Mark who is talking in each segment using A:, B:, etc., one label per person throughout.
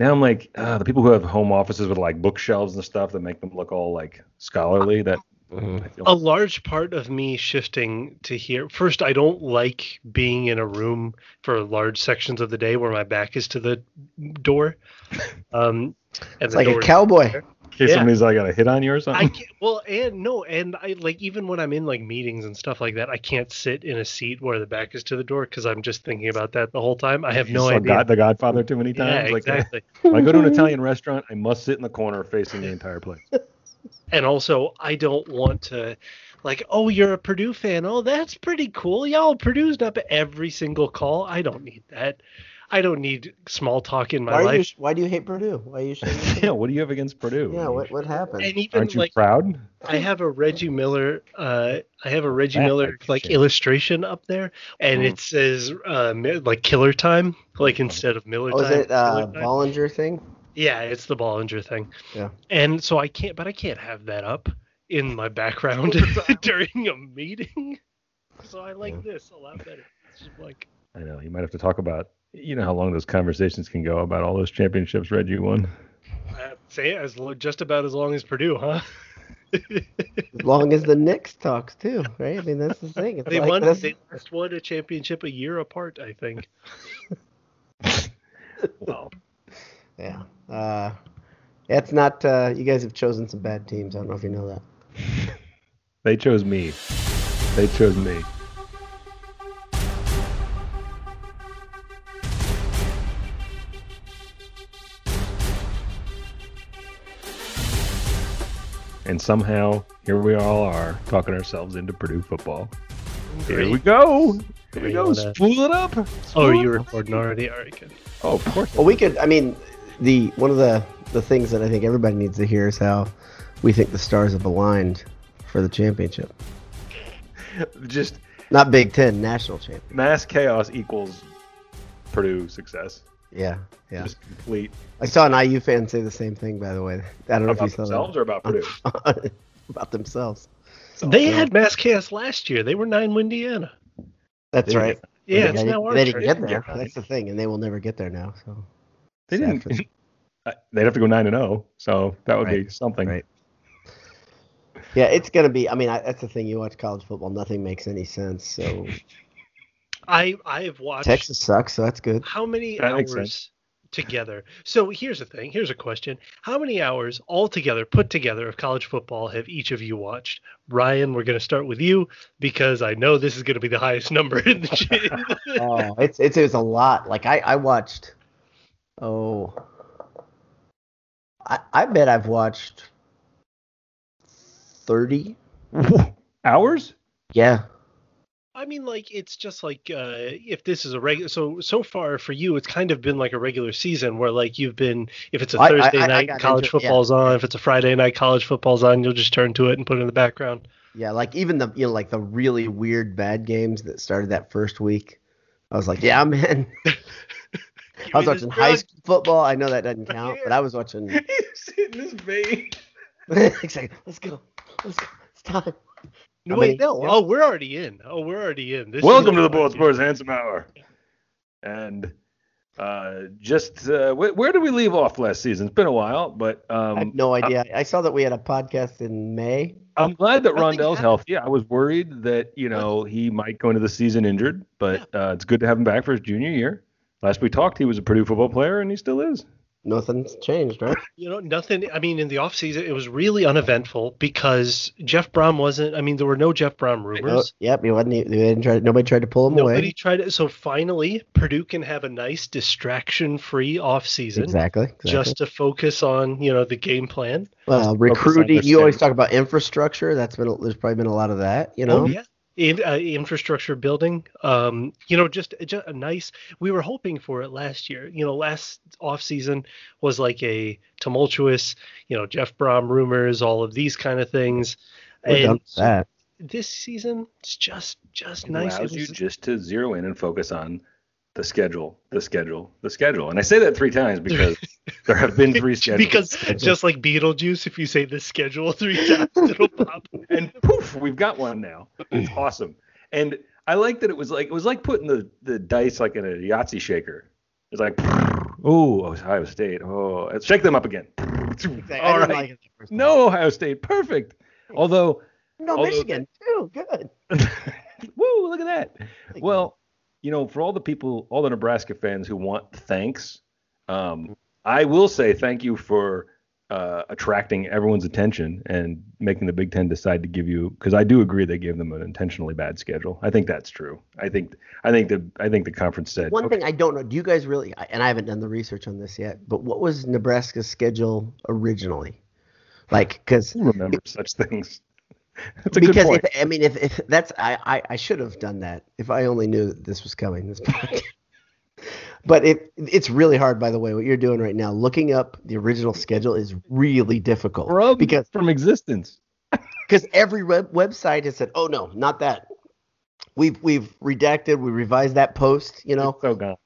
A: now I'm like uh, the people who have home offices with like bookshelves and stuff that make them look all like scholarly. That
B: Mhm.
C: A large part of me shifting to here first i don't like being in a room for large sections of the day where my back is to the door um and
B: It's
C: the
B: like a
C: door is
B: cowboy.
C: there.
A: Case
C: Yeah.
A: somebody's like gonna hit on you or something.
C: I can't, well, and no, and I like even when I'm in like meetings and stuff like that, I can't sit in a seat where the back is to the door because I'm just thinking about that the whole time. I have
A: You
C: no idea.
A: God, the Godfather too many
C: yeah,
A: times. like uh,
C: exactly.
A: when I go to an Italian restaurant, I must sit in the corner facing the entire place.
C: and also, I don't want to, like, oh, you're a Purdue fan. Oh, that's pretty cool. Y'all, Purdue's up every single call. I don't need that. I don't need small talk in my
B: Why, are you,
C: life.
B: why do you hate Purdue? Why are you saying
A: yeah, what do you have against Purdue?
B: Yeah, what, what happened?
C: And even
A: Aren't you
C: like
A: proud?
C: I have a Reggie Miller. Uh, I have a Reggie
A: That
C: Miller like
A: sense.
C: illustration up there, and
A: Mhm.
C: it says uh, like Killer Time, like instead of Miller
B: Oh, is
C: Time.
B: it uh,
C: Killer
B: Bollinger thing?
C: Yeah, it's the Bollinger thing.
B: Yeah.
C: And so I can't, but I can't have that up in my background during a meeting. So I like this a lot better. It's just like
A: I know you might have to talk about. You know how long those conversations can go about all those championships Reggie won.
C: uh, say it as lo- just about as long as Purdue, huh?
B: As long as the Knicks talks too, right? I mean, that's the thing. It's
C: they
B: like
C: won.
B: this-
C: They just won a championship a year apart, I think.
A: Well,
B: Yeah. Uh, it's not. Uh, you guys have chosen some bad teams. I don't know if you know that.
A: they chose me. They chose me. And somehow, here we all are talking ourselves into Purdue football. Here we go. Here we go.
C: wanna-
A: Spool it up.
C: Oh,
A: Spool
C: are you
A: up.
C: recording already? All right, good.
A: Oh, of course.
B: Well, we could. I mean, the one of the the things that I think everybody needs to hear is how we think the stars have aligned for the championship.
A: Just
B: Not Big Ten, national champion.
A: mass chaos equals Purdue success.
B: Yeah, yeah.
A: Just complete.
B: I saw an IU fan say the same thing, by the way. I don't know if you saw
A: themselves or about Purdue?
B: about themselves.
C: They
B: yeah.
C: had mass chaos last year. They were nine Indiana.
B: That's
A: They-
B: right.
C: Yeah,
B: They-
C: it's
B: they,
C: now our
B: they didn't
C: turn.
B: get there.
A: Yeah.
B: That's the thing, and they will never get there now. So
A: They
B: sad
A: didn't.
B: for them.
A: They'd have to go nine and zero, so that would be something.
B: right. Yeah, it's gonna be. I mean, I, that's the thing. You watch college football, nothing makes any sense. So
C: I I have watched
B: Texas sucks, so that's good.
C: how many
A: That
C: hours together. So here's the thing. Here's a question. How many hours altogether put together of college football have each of you watched? Ryan, we're going to start with you because I know this is going to be the highest number in the
B: oh, it's it's it was a lot. Like I I watched. Oh, I I bet I've watched thirty.
A: Hours?
B: Yeah,
C: I mean, like it's just like uh, if this is a regular. So so far for you, it's kind of been like a regular season where like you've been. If it's a
B: I- I-
C: Thursday
B: I- I
C: night,
B: got
C: college
B: into it, yeah.
C: football's on. If it's a Friday night, college football's on. You'll just turn to it and put it in the background.
B: yeah. Like even the you know like the really weird bad games that started that first week. I was like, yeah, man. I was watching high school football. I know that doesn't count, but I was watching.
A: He's in this vein.
B: exactly. Let's go. Let's go. It's time.
C: No, wait,
B: many-
C: no.
B: yeah.
C: Oh, we're already in. Oh, we're already in. This
A: Welcome to the Bullet Sports Handsome Hour. And uh, just uh, wh- where did we leave off last season? It's been a while, but um,
B: I have no idea. I saw that we had a podcast in May.
A: I'm glad that Rondale's
C: happened.
A: healthy. I was worried that you know he might go into the season injured, but uh, it's good to have him back for his junior year. Last we talked, he was a Purdue football player, and he still is.
B: Nothing's changed, right?
C: You know, nothing. I mean, in the offseason, it was really uneventful because Jeff Brohm wasn't. I mean, there were no Jeff
B: Brohm
C: rumors.
B: yep, he wasn't. He didn't try. Nobody tried to pull him
C: Nobody
B: away.
C: tried To, So finally, Purdue can have a nice distraction-free offseason
B: Exactly. exactly.
C: just to focus on, you know, the game plan.
B: well, recruiting. You always talk about infrastructure. That's been. There's probably been a lot of that. You know.
C: Oh yeah. In, uh, infrastructure building, um, you know, just, just a nice. We were hoping for it last year. You know, last off season was like a tumultuous, you know, Jeff Brohm rumors, all of these kind of things.
B: We're
C: And
B: with that.
C: this season, it's just just
A: It
C: nice. It
A: allows you just to zero in and focus on the schedule, the schedule, the schedule. And I say that three times because there have been three schedules.
C: because just like Beetlejuice, if you say the schedule three times, it'll pop.
A: and poof, we've got one now. It's awesome. And I like that it was like it was like putting the, the dice like in a Yahtzee shaker. It's like Oh, Ohio State. Oh, shake them up again.
B: Exactly. I
A: All
B: didn't
A: right.
B: like it the first time.
A: No, Ohio State. Perfect. Although,
B: no,
A: although-
B: Michigan too. Good.
A: woo, look at that.
B: Thank
A: Well, you know, for all the people, all the Nebraska fans who want thanks, um, I will say thank you for uh, attracting everyone's attention and making the Big Ten decide to give you. Because I do agree they gave them an intentionally bad schedule. I think that's true. I think I think the I think the conference said
B: One
A: okay,
B: thing I don't know. Do you guys really? And I haven't done the research on this yet. But what was Nebraska's schedule originally? Like, because
A: remember such things. That's a good
B: because
A: point.
B: if I mean if, if that's I, I I should have done that if I only knew that this was coming. This. But it it's really hard, by the way, what you're doing right now. Looking up the original schedule is really difficult
A: Scrubbed
B: because
A: from existence.
B: because every web, website has said, "Oh no, not that." We've we've redacted, we revised that post. You know,
A: It's so gone.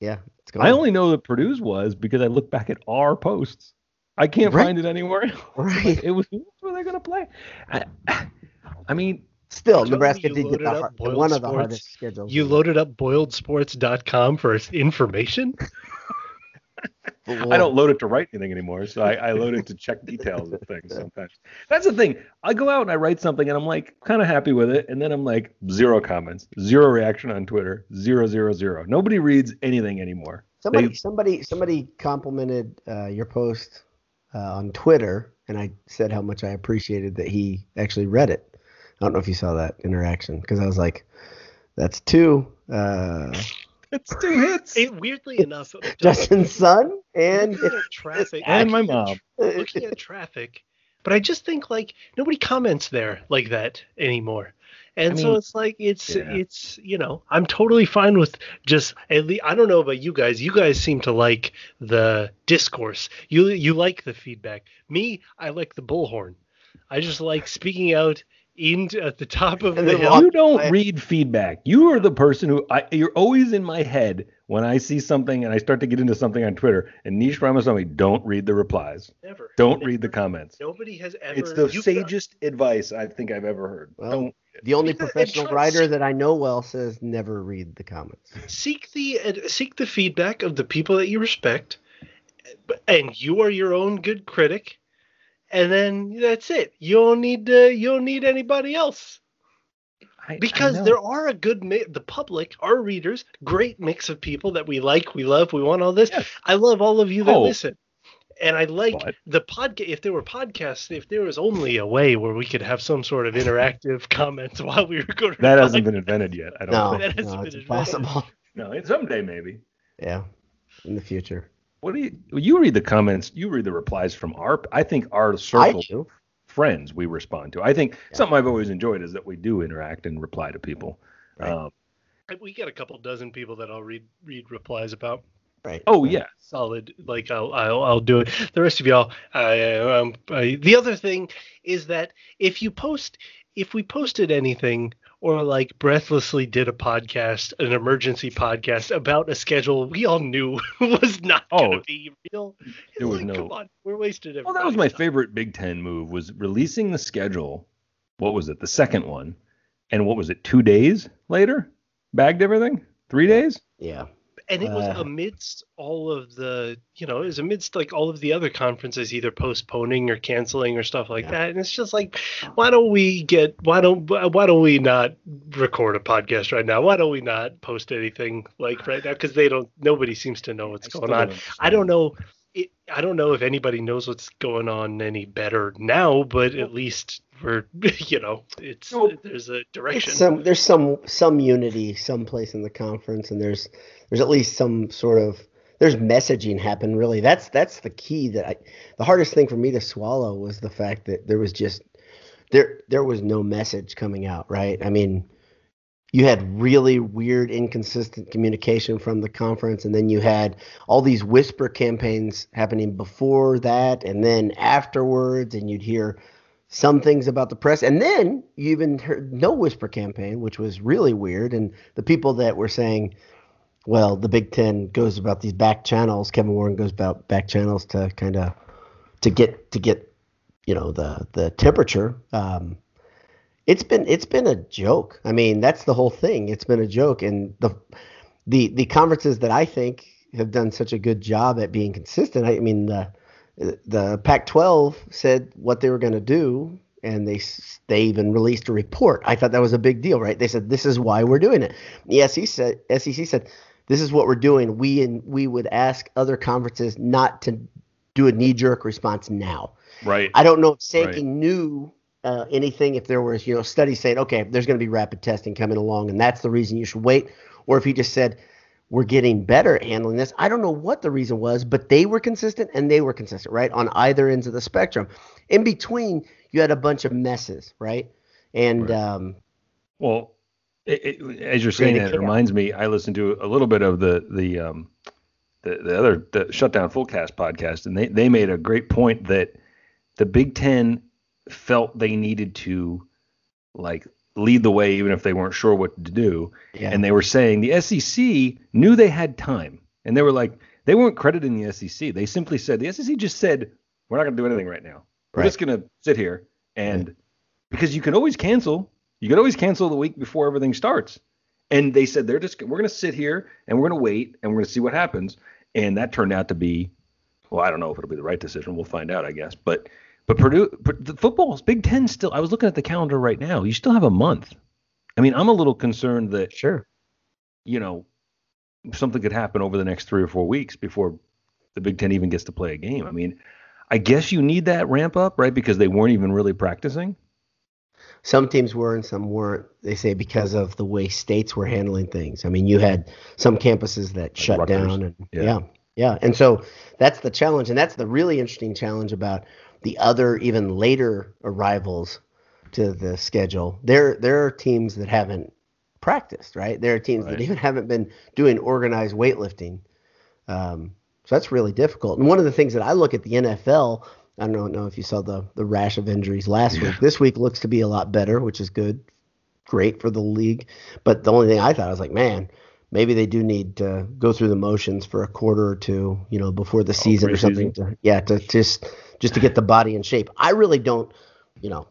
B: yeah, it's gone.
A: I only know that Purdue's was because I look back at our posts. I can't
B: Right.
A: find it anywhere else.
B: Right.
A: It was where they're gonna play. I, I mean,
B: Still, Nebraska did get the hard,
C: Boiled
B: one of the hardest schedules.
C: You loaded up boiledsports.com for information?
A: I don't load it to write anything anymore, so I, I load it to check details of things sometimes. That's the thing. I go out and I write something and I'm like kind of happy with it, and then I'm like zero comments, zero reaction on Twitter, zero zero zero. Nobody reads anything anymore.
B: Somebody,
A: They-
B: somebody, somebody complimented uh, your post uh, on Twitter, and I said how much I appreciated that he actually read it. I don't know if you saw that interaction because I was like, "That's two, uh,
A: It's two hits.
C: It, weirdly enough,
B: Justin's son and
C: traffic
A: And my mom.
C: looking at traffic, but I just think like nobody comments there like that anymore. And
A: I
C: so it's like it's
A: yeah.
C: it's you know I'm totally fine with just at least I don't know about you guys. You guys seem to like the discourse. You you like the feedback. Me, I like the bullhorn. I just like speaking out into at the top of
B: And
C: the hill.
A: You don't
B: I-
A: read feedback. You are the person who I, you're always in my head when I see something and I start to get into something on Twitter. And Nish Ramaswamy, don't read the replies.
C: Never.
A: Don't
C: Never.
A: read the comments.
C: Nobody has ever.
A: It's the
C: you-
A: sagest advice I think I've ever heard.
B: Well,
A: Don't.
B: the only
C: Because-
B: professional writer that I know well says never read the comments.
C: seek the uh, seek the feedback of the people that you respect and you are your own good critic and then that's it you don't need to, you don't need anybody else
A: I- I
C: because
A: know.
C: there are a good mi- the public our readers great mix of people that we like we love we want all this
A: Yes.
C: i love all of you that
A: Oh.
C: listen and i like
A: But-
C: the podcast if there were podcasts if there was only a way where we could have some sort of interactive comments while we were going
A: that hasn't been invented yet. I don't
B: No,
A: think.
C: That hasn't
B: no,
C: been
B: it's
C: invented.
B: impossible.
A: No, it's someday maybe.
B: Yeah, in the future.
A: What do you? well, You read the comments. You read the replies from our. I think our
B: I
A: circle
B: do.
A: Friends we respond to. I think
B: Yeah.
A: something I've always enjoyed is that we do interact and reply to people.
B: Right.
A: Um,
C: we get a couple dozen people that i'll read read replies about
B: Right.
A: oh yeah,
C: solid like I'll, I'll I'll do it the rest of y'all I, um, I, the other thing is that if you post if we posted anything or like breathlessly did a podcast an emergency podcast about a schedule we all knew was not
A: Oh,
C: gonna be real
A: there was
C: Like,
A: no-
C: come on we're wasted
A: Well, that was my
C: time.
A: favorite Big Ten move was releasing the schedule. What was it? The second one, and what was it? Two days later, bagged everything. Three days.
B: Yeah.
C: And it was
B: Uh,
C: amidst all of the you know it was amidst like all of the other conferences either postponing or canceling or stuff like
B: Yeah.
C: that and it's just like why don't we get why don't why don't we not record a podcast right now? Why don't we not post anything like right now? Because they don't nobody seems to know what's
A: I
C: going on. i don't know it, i don't know if anybody knows what's going on any better now but at least we're you know it's
A: Well,
C: there's a direction
B: some there's some some unity someplace in the conference, and there's there's at least some sort of there's messaging happen. Really, that's that's the key. That I the hardest thing for me to swallow was the fact that there was just there there was no message coming out. Right? I mean, you had really weird, inconsistent communication from the conference, and then you had all these whisper campaigns happening before that, and then afterwards, and you'd hear some things about the press, and then you even heard no whisper campaign, which was really weird. And the people that were saying, "Well, the Big Ten goes about these back channels," Kevin Warren goes about back channels to kind of to get to get you know the the temperature. Um, it's been it's been a joke. I mean, that's the whole thing. It's been a joke, and the the the conferences that I think have done such a good job at being consistent. I mean, the the Pac-12 said what they were going to do, and they they even released a report. I thought that was a big deal, right? They said this is why we're doing it. The SEC said, SEC said this is what we're doing. We and we would ask other conferences not to do a knee-jerk response now.
A: Right.
B: I don't know if Sankey right. knew uh, anything. If there was you know studies saying okay, there's going to be rapid testing coming along, and that's the reason you should wait, or if he just said we're getting better at handling this. I don't know what the reason was, but they were consistent and they were consistent, right? On either ends of the spectrum. In between, you had a bunch of messes, right? And right. Um,
A: well, it, it, as you're saying that, it reminds me. I listened to a little bit of the the um, the, the other the Shutdown Fullcast podcast, and they they made a great point that the Big Ten felt they needed to like lead the way even if they weren't sure what to do. Yeah. And they were saying the SEC knew they had time, and they were like they weren't crediting the SEC. They simply said the SEC just said we're not going to do anything right now. We're right. just going to sit here and right. because you can always cancel. You can always cancel the week before everything starts. And they said they're just we're going to sit here and we're going to wait and we're going to see what happens. And that turned out to be well, I don't know if it'll be the right decision. We'll find out, I guess. But but Purdue, the football's Big Ten still. I was looking at the calendar right now. You still have a month. I mean, I'm a little concerned that
B: sure,
A: you know, something could happen over the next three or four weeks before the Big Ten even gets to play a game. I mean, I guess you need that ramp up, right? Because they weren't even really practicing.
B: Some teams were and some weren't. They say because of the way states were handling things. I mean, you had some campuses that like shut Rutgers. down, and yeah. yeah, yeah, and so that's the challenge, and that's the really interesting challenge about the other even later arrivals to the schedule. There there are teams that haven't practiced, right? There are teams right. that even haven't been doing organized weightlifting. Um, so that's really difficult. And one of the things that I look at the NFL, I don't know if you saw the the rash of injuries last yeah. week. This week looks to be a lot better, which is good, great for the league. But the only thing I thought I was like, man, maybe they do need to go through the motions for a quarter or two, you know, before the oh, season or something. To, yeah, to just just to get the body in shape. I really don't, you know,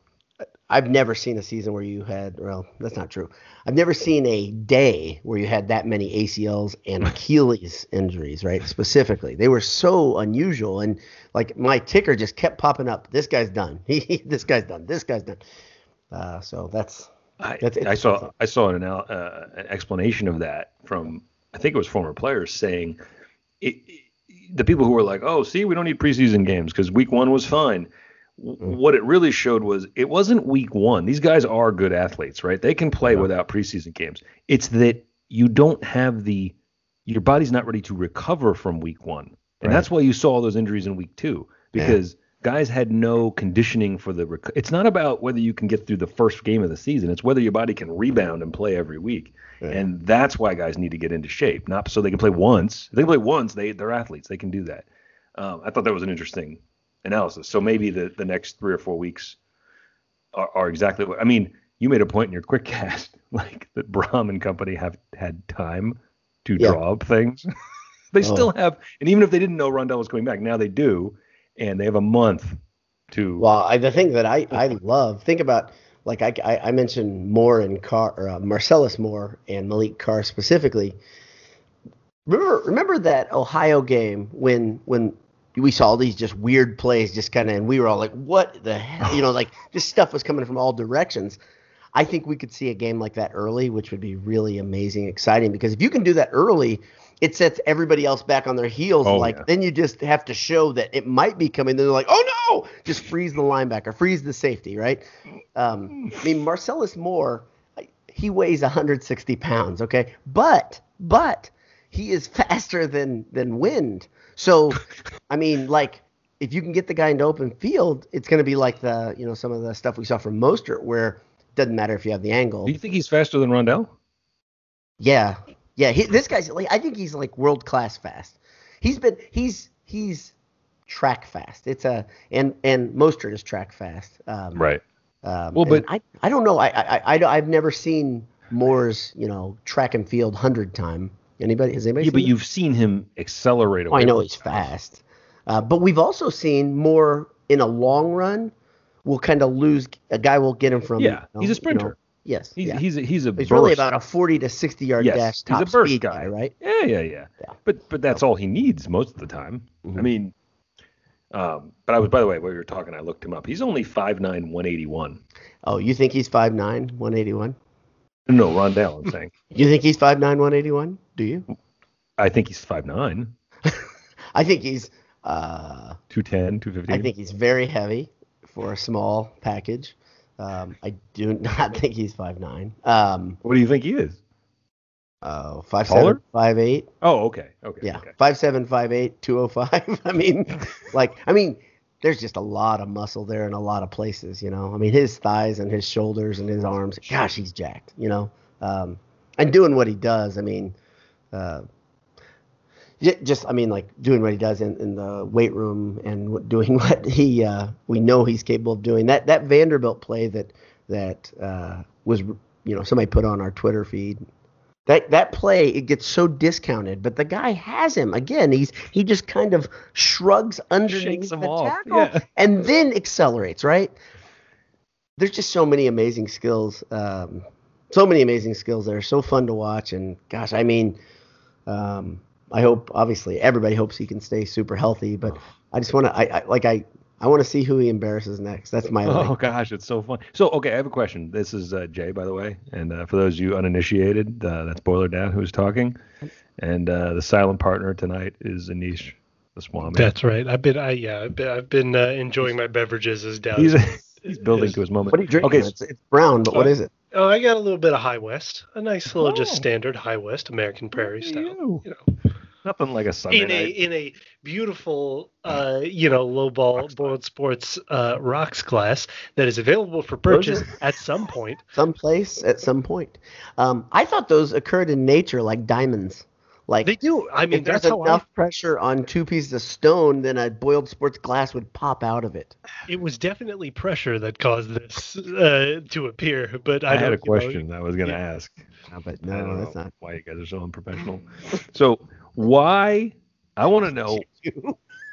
B: I've never seen a season where you had, well, that's not true. I've never seen a day where you had that many ACLs and Achilles injuries, right? Specifically, they were so unusual, and like my ticker just kept popping up. This guy's done. this guy's done. This guy's done. Uh, so that's
A: I, I saw I saw an, uh, an explanation of that from I think it was former players saying it, it, the people who were like, oh, see, we don't need preseason games because week one was fine. Mm-hmm. What it really showed was it wasn't week one. These guys are good athletes, right? They can play yeah. without preseason games. It's that you don't have the your body's not ready to recover from week one, and right. that's why you saw all those injuries in week two because guys had no conditioning for the. Rec- it's not about whether you can get through the first game of the season. It's whether your body can rebound and play every week, yeah. and that's why guys need to get into shape, not so they can play once. If they play once, they they're athletes. They can do that. Um, I thought that was an interesting analysis. So maybe the the next three or four weeks are, are exactly what I mean. You made a point in your quick cast, like that Brohm and company have had time to yeah. draw up things. they oh. still have, and even if they didn't know Rondale was coming back, now they do and they have a month to.
B: Well, I, the thing that I, I love, think about like I, I, I mentioned Moore and Carr, or, uh, Marcellus Moore and Malik Carr specifically. Remember, remember that Ohio game when when we saw all these just weird plays, just kind of, and we were all like, "What the hell?" You know, like this stuff was coming from all directions. I think we could see a game like that early, which would be really amazing, exciting. Because if you can do that early, it sets everybody else back on their heels. Oh, like yeah. then you just have to show that it might be coming. Then they're like, oh no, just freeze the linebacker, freeze the safety, right? Um, I mean, Marcellus Moore, he weighs 160 pounds, okay, but but he is faster than than wind. So, I mean, like if you can get the guy into open field, it's going to be like the you know some of the stuff we saw from Mostert, where doesn't matter if you have the angle.
A: Do you think he's faster than Rondale?
B: Yeah, yeah, he, this guy's like I think he's like world class fast. He's been he's he's track fast. It's a and and Mostert is track fast.
A: Um, right.
B: Um, well, but I I don't know. I I, I I've never seen Moore's you know track and field hundred time. Anybody has anybody?
A: Yeah, but that? you've seen him accelerate.
B: Oh, I know he's fast, uh, but we've also seen Moore in a long run. Will kind of lose a guy. Will get him from.
A: Yeah, he's a sprinter. You know,
B: Yes.
A: He's
B: yeah.
A: he's a, he's a
B: He's
A: burst.
B: really about a 40 to 60 yard
A: Yes,
B: dash
A: he's
B: top
A: a burst
B: speed
A: guy.
B: guy, right?
A: Yeah, yeah, yeah,
B: Yeah.
A: But but that's all he needs most of the time. I
B: Mhm.
A: mean, um, but I was by the way, while you were talking, I looked him up. He's only 5'9", 181.
B: Oh, you think he's 5'9", 181?
A: No, Rondale, I'm saying.
B: You think he's 5'9", 181? Do you?
A: I think he's 5'9",
B: I think he's. Uh,
A: 210, 215.
B: I think he's very heavy for a small package. Um, I do not think he's 5'9". Um,
A: What do you think he is?
B: uh, 5'7",
A: Taller?
B: 5'8".
A: Oh, okay, okay,
B: Yeah,
A: okay.
B: five seven, five eight, two oh five. I mean, like, I mean, there's just a lot of muscle there in a lot of places. You know, I mean, his thighs and his shoulders and his arms. Gosh, he's jacked. You know, um, and doing what he does. I mean, uh, just I mean, like doing what he does in, in the weight room and doing what he uh, we know he's capable of doing. That that Vanderbilt play that that uh, was you know somebody put on our Twitter feed that that play it gets so discounted, but the guy has him again. He's he just kind of shrugs underneath the
A: off,
B: tackle
A: yeah.
B: and then accelerates. Right? There's just so many amazing skills. Um, so many amazing skills that are so fun to watch. And gosh, I mean, um, I hope obviously everybody hopes he can stay super healthy, but I just want to I, I like I I want to see who he embarrasses next. That's my
A: Oh
B: like,
A: gosh, it's so fun. So okay, I have a question. This is uh, Jay, by the way, and uh, for those of you uninitiated, uh, that's Boiler Dad who's talking, and uh, the silent partner tonight is Anish, the Swami.
C: That's right. I've been, I yeah, I've been, I've been uh, enjoying my beverages as down.
A: He's he's building to his moment.
B: what are you drinking?
A: Okay,
B: it's, it's brown, but what
C: Uh,
B: is it?
C: Oh, I got a little bit of High West, a nice little just
A: Oh.
C: standard High West American Prairie style.
A: you.
C: You know,
A: nothing like a Sunday
C: in a
A: night.
C: in a beautiful, uh, you know, low ball
A: Rocks glass.
C: boiled sports uh, rocks glass that is available for purchase at some point.
B: someplace at some point. Um, I thought those occurred in nature like diamonds. Like
C: They do. I mean,
B: if there's
C: that's how
B: enough
C: I.
B: pressure on two pieces of stone, then a boiled sports glass would pop out of it.
C: It was definitely pressure that caused this uh, to appear. But I,
A: I had a
C: you know,
A: question I was going to
C: yeah.
A: ask.
B: No, but
A: I don't
B: no, that's
A: know
B: not.
A: why you guys are so unprofessional. so why? I want to know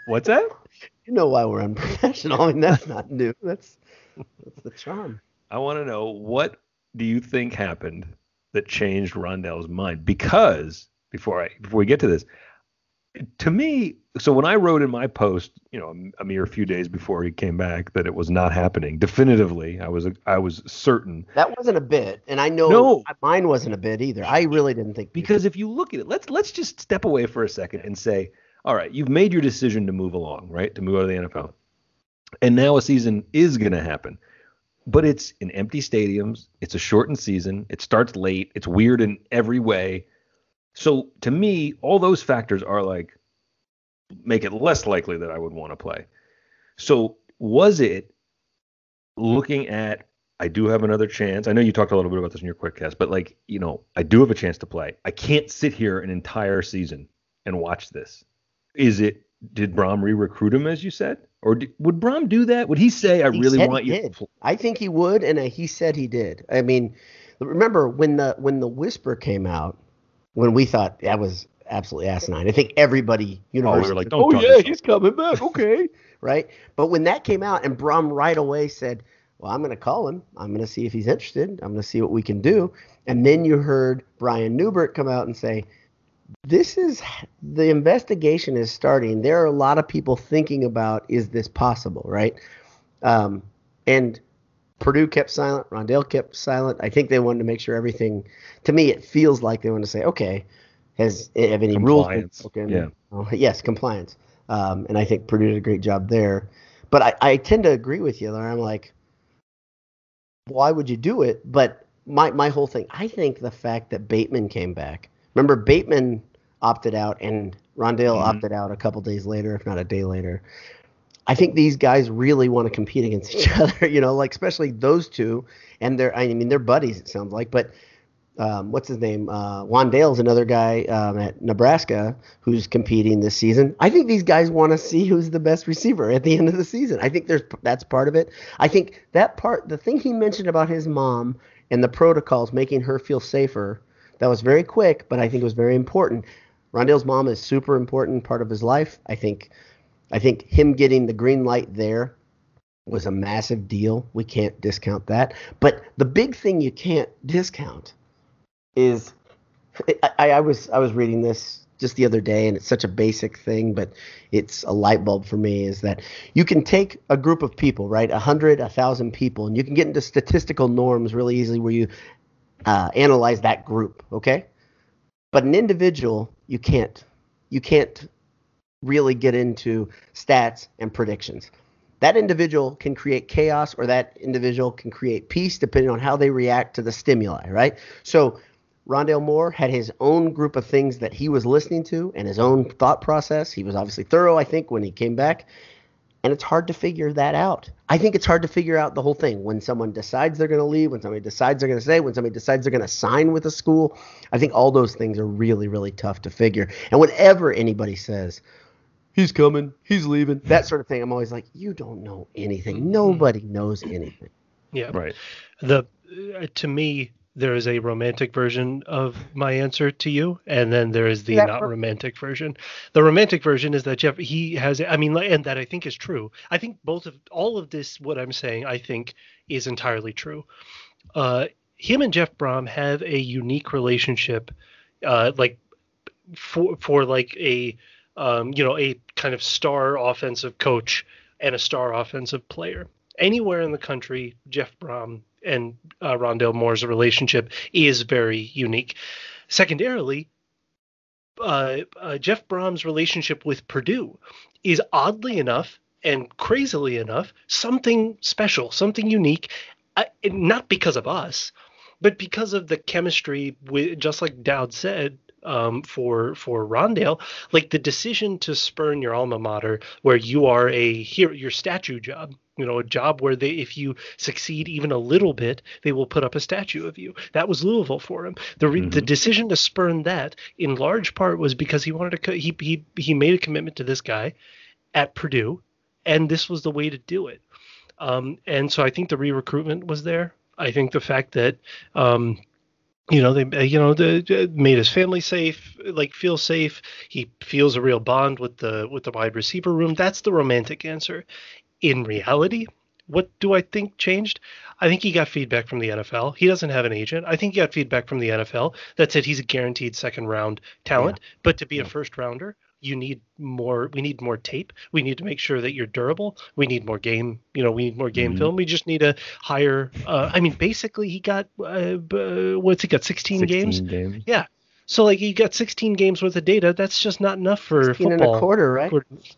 A: what's that?
B: you know why we're unprofessional. I mean, that's not new. That's that's the charm.
A: I want to know what do you think happened that changed Rondale's mind? Because before I before we get to this, to me, so when I wrote in my post, you know, a, a mere few days before he came back, that it was not happening definitively, I was I was certain
B: That wasn't a bit, and I know
A: No.
B: mine wasn't a bit either. I really didn't think
A: because if you look at it, let's let's just step away for a second and say, all right, you've made your decision to move along, right, to move out of the NFL, and now a season is going to happen. But it's in empty stadiums. It's a shortened season. It starts late. It's weird in every way. So to me, all those factors are like make it less likely that I would want to play. So was it looking at I do have another chance. I know you talked a little bit about this in your quick cast, but like, you know, I do have a chance to play. I can't sit here an entire season and watch this. Is it did Brohm re-recruit him as you said? Or did, would Brohm do that? Would he say I
B: He
A: really want you
B: did. I think he would, and uh, he said he did. I mean, remember when the when the whisper came out, when we thought that was absolutely asinine. I think everybody
A: Oh, we
B: universally,
A: were like,
B: oh yeah,
A: yourself."
B: he's coming back, okay, right? But when that came out, and Brohm right away said, "Well, I'm going to call him. I'm going to see if he's interested. I'm going to see what we can do." And then you heard Brian Neubert come out and say, this is the investigation is starting. There are a lot of people thinking about is this possible, right? Um, and Purdue kept silent. Rondale kept silent. I think they wanted to make sure everything. To me, it feels like they want to say, okay, has have any rules
A: Compliance, yeah.
B: Oh, yes, compliance. Um, and I think Purdue did a great job there. But I, I tend to agree with you. Larry. I'm like, why would you do it? But my my whole thing, I think the fact that Bateman came back. Remember, Bateman opted out, and Rondale
A: Mhm.
B: opted out a couple days later, if not a day later. I think these guys really want to compete against each other, you know, like especially those two, and they're I mean they're buddies. It sounds like, but um, what's his name? Uh, Wan'Dale's another guy um, at Nebraska who's competing this season. I think these guys want to see who's the best receiver at the end of the season. I think there's that's part of it. I think that part, the thing he mentioned about his mom and the protocols making her feel safer, that was very quick, but I think it was very important. Rondale's mom is super important part of his life. I think, I think him getting the green light there was a massive deal. We can't discount that. But the big thing you can't discount is I, I was I was reading this just the other day, and it's such a basic thing, but it's a light bulb for me. Is that you can take a group of people, right, a hundred, a thousand people, and you can get into statistical norms really easily, where you uh, analyze that group, okay? But an individual, you can't. You can't really get into stats and predictions. That individual can create chaos, or that individual can create peace, depending on how they react to the stimuli, right? So Rondale Moore had his own group of things that he was listening to and his own thought process. He was obviously thorough, I think, when he came back. And it's hard to figure that out. I think it's hard to figure out the whole thing when someone decides they're going to leave, when somebody decides they're going to stay, when somebody decides they're going to sign with a school. I think all those things are really, really tough to figure. And whenever anybody says, he's coming, he's leaving, that sort of thing, I'm always like, you don't know anything. Nobody knows anything.
C: Yeah.
A: Right.
C: The uh, to me there is a romantic version of my answer to you, and then there is the not romantic version. The romantic version is that Jeff he has I mean and that I think is true. I think both of all of this what I'm saying I think is entirely true. Uh him and Jeff Brohm have a unique relationship uh like for for like a um you know a kind of star offensive coach and a star offensive player. Anywhere in the country, Jeff Brohm and uh, Rondale Moore's relationship is very unique. Secondarily, uh, uh, Jeff Brohm's relationship with Purdue is oddly enough and crazily enough something special, something unique, uh, not because of us, but because of the chemistry. With just like Dowd said, um, for for Rondale, like the decision to spurn your alma mater, where you are a hero, your statue job, you know, a job where they, if you succeed even a little bit, they will put up a statue of you. That was Louisville for him. The re- the
A: Mhm.
C: decision to spurn that, in large part, was because he wanted to. Co- he he he made a commitment to this guy at Purdue, and this was the way to do it. Um, and so I think the re-recruitment was there. I think the fact that um, you know they uh, you know made his family safe like feel safe. He feels a real bond with the with the wide receiver room. That's the romantic answer. In reality what do i think changed? I think he got feedback from the nfl he doesn't have an agent. I think he got feedback from the nfl that said he's a guaranteed second round talent. But to be a first rounder you need more we need more tape we need to make sure that you're durable we need more game you know we need more game
A: Mhm.
C: film we just need a higher uh, i mean basically he got uh, what's he got 16,
A: 16
C: games
A: games.
C: so like he got 16 games worth of data that's just not enough for
B: 16 and
C: football
B: a quarter, right?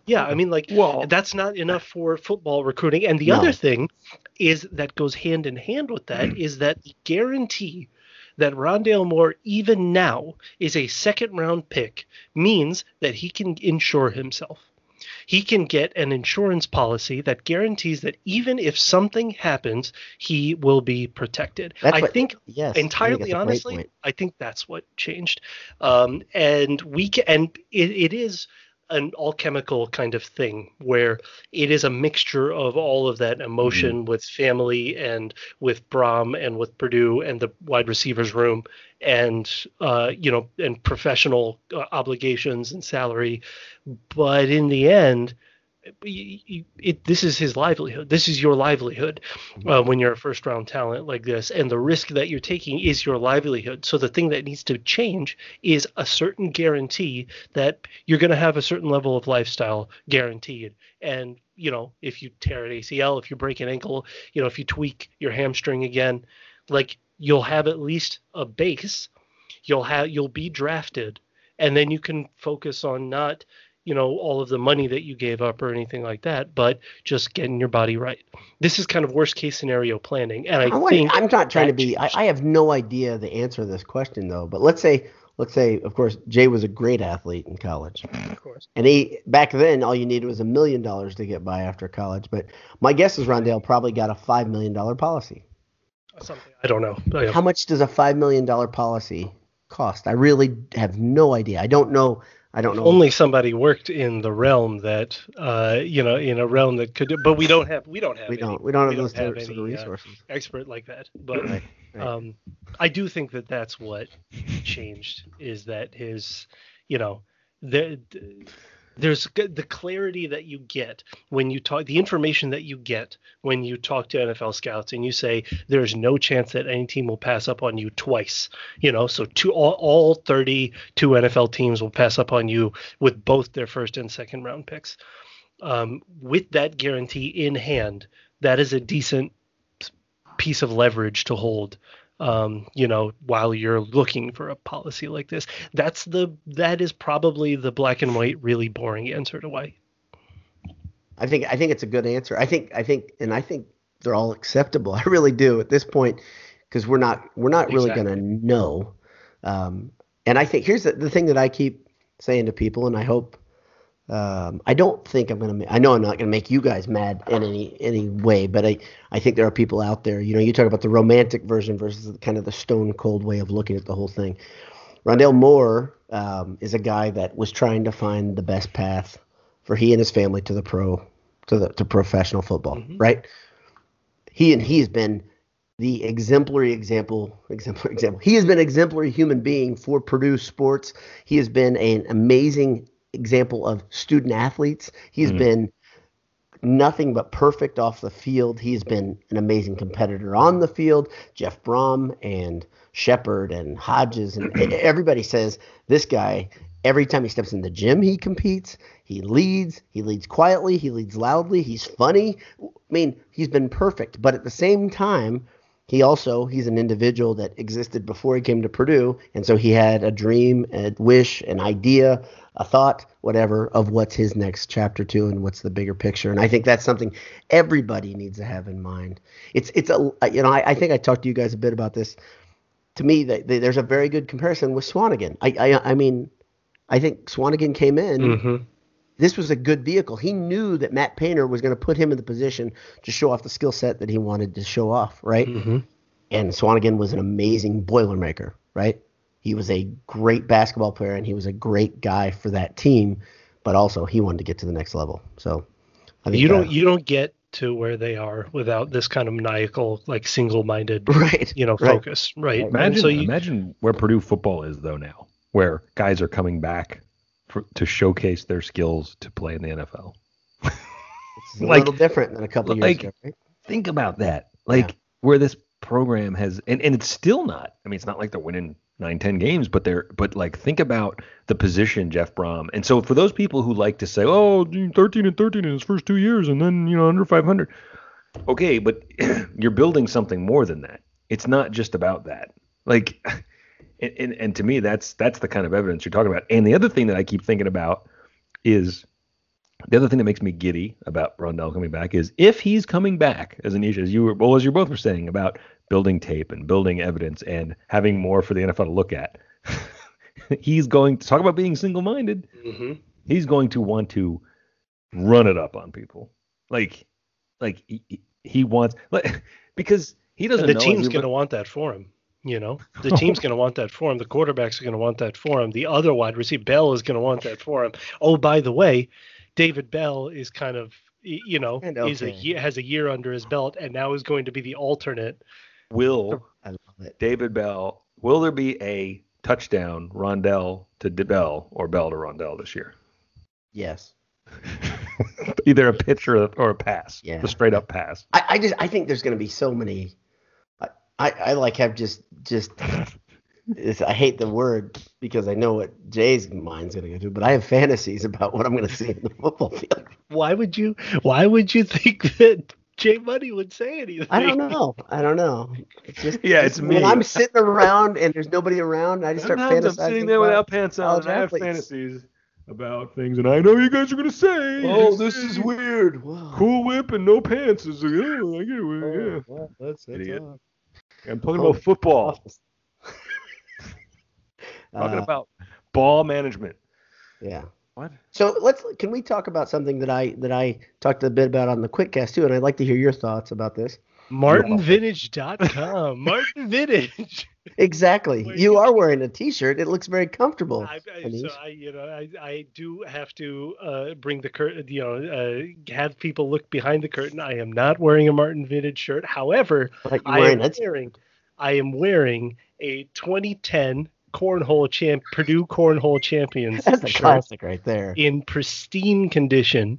C: yeah i mean like
A: Well,
C: that's not enough for football recruiting and the
B: No.
C: other thing is that goes hand in hand with that is that the guarantee that Rondale Moore, even now, is a second round pick means that he can insure himself. He can get an insurance policy that guarantees that even if something happens, he will be protected.
B: That's
C: I
B: what-
C: think
B: Yes. I
C: entirely
B: that's
C: honestly. I think that's what changed. Um, and we can, and it, it is an all chemical kind of thing where it is a mixture of all of that emotion with family and with Brohm and with Purdue and the wide receivers room and uh, you know and professional uh, obligations and salary, but in the end. Y- It, this is his livelihood. This is your livelihood uh, when you're a first round talent like this, and the risk that you're taking is your livelihood. So the thing that needs to change is a certain guarantee that you're going to have a certain level of lifestyle guaranteed. And you know, if you tear an ACL, if you break an ankle, you know, if you tweak your hamstring again, like you'll have at least a base. You'll have you'll be drafted, and then you can focus on not you know all of the money that you gave up or anything like that, but just getting your body right. This is kind of worst case scenario planning, and i,
B: oh, I
C: think
B: i'm not trying to be. I. I have no idea the answer to this question though. But let's say, let's say, of course, Jay was a great athlete in college,
C: of course.
B: and he back then all you needed was a million dollars to get by after college. But my guess is Rondale probably got a five million dollar policy.
C: Something I don't know. Oh, I-
B: How much does a five million dollar policy cost? I really have no idea. I don't know. I don't know.
C: only somebody worked in the realm that uh you know in a realm that could but we don't have we don't have
B: we don't. We don't have
C: we
B: those
C: don't have any, uh,
B: resources.
C: expert like that but
B: Right, right.
C: um i do think that that's what changed is that his you know the there's the clarity that you get when you talk the information that you get when you talk to NFL scouts and you say there's no chance that any team will pass up on you twice you know? So two all, all 32 NFL teams will pass up on you with both their first and second round picks. Um, with that guarantee in hand that is a decent piece of leverage to hold um, you know, while you're looking for a policy like this. That's the that is probably the black and white, really boring answer to why.
B: I think I think it's a good answer. I think I think and I think they're all acceptable. I really do at this point because we're not we're not really going to know. Um, and I think here's the, the thing that I keep saying to people, and I hope um, I don't think I'm gonna. I know I'm not gonna make you guys mad in any any way, but I I think there are people out there. You know, you talk about the romantic version versus the kind of the stone cold way of looking at the whole thing. Rondale Moore um, is a guy that was trying to find the best path for he and his family to the pro to the to professional football, mm-hmm. right? He and he has been the exemplary example exemplary example. He has been exemplary human being for Purdue sports. He has been an amazing example of student athletes. He's mm been nothing but perfect off the field. He's been an amazing competitor on the field. Jeff Brohm and Shephard and Hodges and everybody says this guy every time he steps in the gym he competes. He leads, he leads quietly, he leads loudly, he's funny. I mean, he's been perfect, but at the same time he also he's an individual that existed before he came to Purdue, and so he had a dream, a wish, an idea, a thought, whatever, of what's his next chapter to and what's the bigger picture. And I think that's something everybody needs to have in mind. It's it's a you know I, I think I talked to you guys a bit about this. To me, the, the, there's a very good comparison with Swanigan. I I, I mean, I think Swanigan came in. Mm-hmm. This was a good vehicle. He knew that Matt Painter was going to put him in the position to show off the skill set that he wanted to show off, right? Mm-hmm. And Swanigan was an amazing boilermaker, right? He was a great basketball player and he was a great guy for that team, but also he wanted to get to the next level. So
C: you don't uh, you don't get to where they are without this kind of maniacal, like single-minded,
B: right?
C: You know,
B: right.
C: focus, right?
A: Imagine, so you, imagine where Purdue football is though now, where guys are coming back for, to showcase their skills to play in the NFL.
B: it's a like, little different than a couple like, years ago, right?
A: Think about that, like yeah. where this program has, and, and it's still not. I mean, it's not like they're winning nine, ten games, but they're but like think about the position Jeff Brohm. And so for those people who like to say, oh, 13 and 13 in his first two years, and then you know under 500, okay, but you're building something more than that. It's not just about that. Like, and, and and to me, that's that's the kind of evidence you're talking about. And the other thing that I keep thinking about is the other thing that makes me giddy about Rondale coming back is if he's coming back, as Anish, as you were, well, as you both were saying about building tape and building evidence and having more for the NFL to look at. he's going to talk about being single-minded. Mm-hmm. He's going to want to run it up on people, like, like he, he wants, like, because he doesn't.
C: And the team's going to want that for him. You know, the team's going to want that for him. The quarterbacks are going to want that for him. The other wide receiver, Bell, is going to want that for him. Oh, by the way, David Bell is kind of you know okay. he's a has a year under his belt and now is going to be the alternate
A: Will oh. David Bell? Will there be a touchdown Rondale to Bell or Bell to Rondale this year?
B: Yes.
A: Either a pitch or a, or a pass. Yeah. A straight up pass.
B: I, I just I think there's going to be so many. I, I, I like have just just. I hate the word because I know what Jay's mind's going to go to, but I have fantasies about what I'm going to see in the football field.
C: Why would you? Why would you think that Jay Money would say anything.
B: I don't know. I don't know.
A: It's just yeah, it's, me.
B: When I'm sitting around and there's nobody around, I just start Sometimes fantasizing. I'm
A: sitting there without pants on, and I have fantasies about things, and I know you guys are gonna say,
B: "Oh, this is weird."
A: Wow. Cool whip and no pants is like, oh, I get it. Oh, yeah, well, that's, that's idiot. I'm talking oh, about football. talking uh, about ball management.
B: Yeah. What? So let's can we talk about something that I that I talked a bit about on the Quickcast too, and I'd like to hear your thoughts about this.
C: MartinVintage.com. Martin Vintage.
B: exactly. You are wearing a T-shirt. It looks very comfortable.
C: I, I, so I, you know, I, I do have to uh, bring the curtain. You know, uh, have people look behind the curtain. I am not wearing a Martin Vintage shirt. However, I am wearing. I am wearing a 2010 cornhole champ, Purdue cornhole champions.
B: That's a classic right there.
C: in pristine condition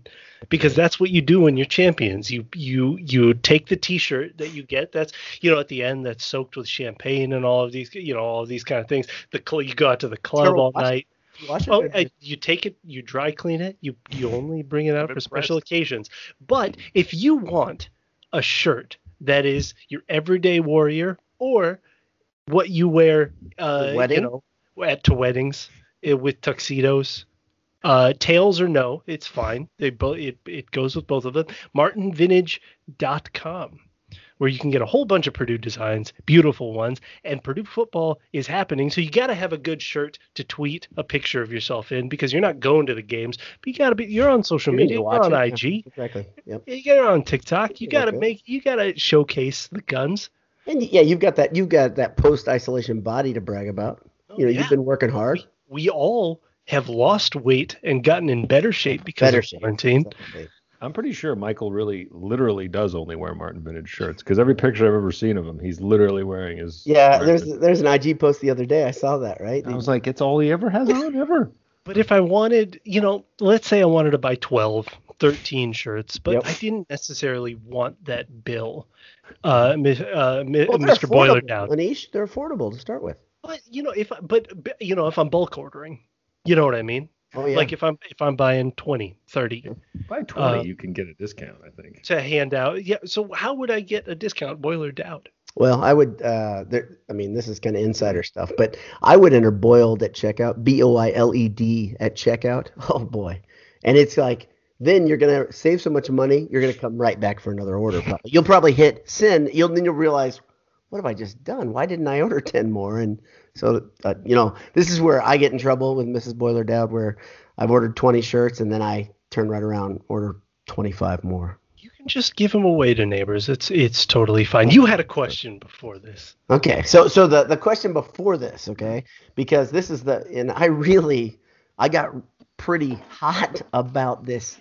C: because that's what you do when you're champions you you you take the t-shirt that you get that's you know at the end that's soaked with champagne and all of these you know all of these kind of things the cl- you go out to the club
B: Terrible.
C: all night
B: Watch
C: oh uh, you take it you dry clean it you you only bring it out for special occasions but if you want a shirt that is your everyday warrior or what you wear uh you know at to weddings uh, with tuxedos uh, tails or no, it's fine. They both it, it goes with both of them. MartinVintage.com, where you can get a whole bunch of Purdue designs, beautiful ones, and Purdue football is happening. So you got to have a good shirt to tweet a picture of yourself in because you're not going to the games, but you got to be. You're on social
B: You
C: media, you're on
B: it.
C: IG,
B: Exactly. Yep.
C: you get on TikTok. You got to make, you got to showcase the guns.
B: And yeah, you've got that. You've got that post isolation body to brag about.
C: Oh,
B: you know,
C: yeah.
B: you've been working hard.
C: We all have lost weight and gotten in better shape because
B: Better
C: of
B: shape.
C: quarantine.
B: Exactly.
A: I'm pretty sure Michael really, literally does only wear Martin Vintage shirts because every picture I've ever seen of him, he's literally wearing his.
B: Yeah,
A: Martin
B: there's
A: Vintage.
B: there's an IG post the other day. I saw that. Right.
A: I was like, it's all he ever has on ever.
C: But if I wanted, you know, let's say I wanted to buy 12, 13 shirts, but
B: Yep.
C: I didn't necessarily want that bill, uh, mi- uh, mi-
B: Well,
C: Mr. Boiler
B: affordable,
C: down.
B: Anish, they're affordable to start with.
C: But you know, if I, but but, you know, if I'm bulk ordering, you know what I mean?
B: Oh yeah.
C: Like if I'm if I'm buying 20, 30
A: By 20,
C: Uh,
A: you can get a discount, I think.
C: to hand out, yeah. So how would I get a discount? Boiler down.
B: Well, I would. Uh, there. I mean, this is kind of insider stuff, but I would enter boiled at checkout. B O I L E D at checkout. Oh boy, and it's like then you're gonna save so much money. You're gonna come right back for another order. Probably. You'll probably hit send. You'll then you'll realize, what have I just done? Why didn't I order ten more? And so, uh, you know, this is where I get in trouble with Mrs. Boiler Dowd, where I've ordered 20 shirts and then I turn right around order 25 more.
C: You can just give them away to neighbors. It's it's totally fine. You had a question before this.
B: Okay, so so the the question before this, okay, because this is the and I really I got pretty hot about this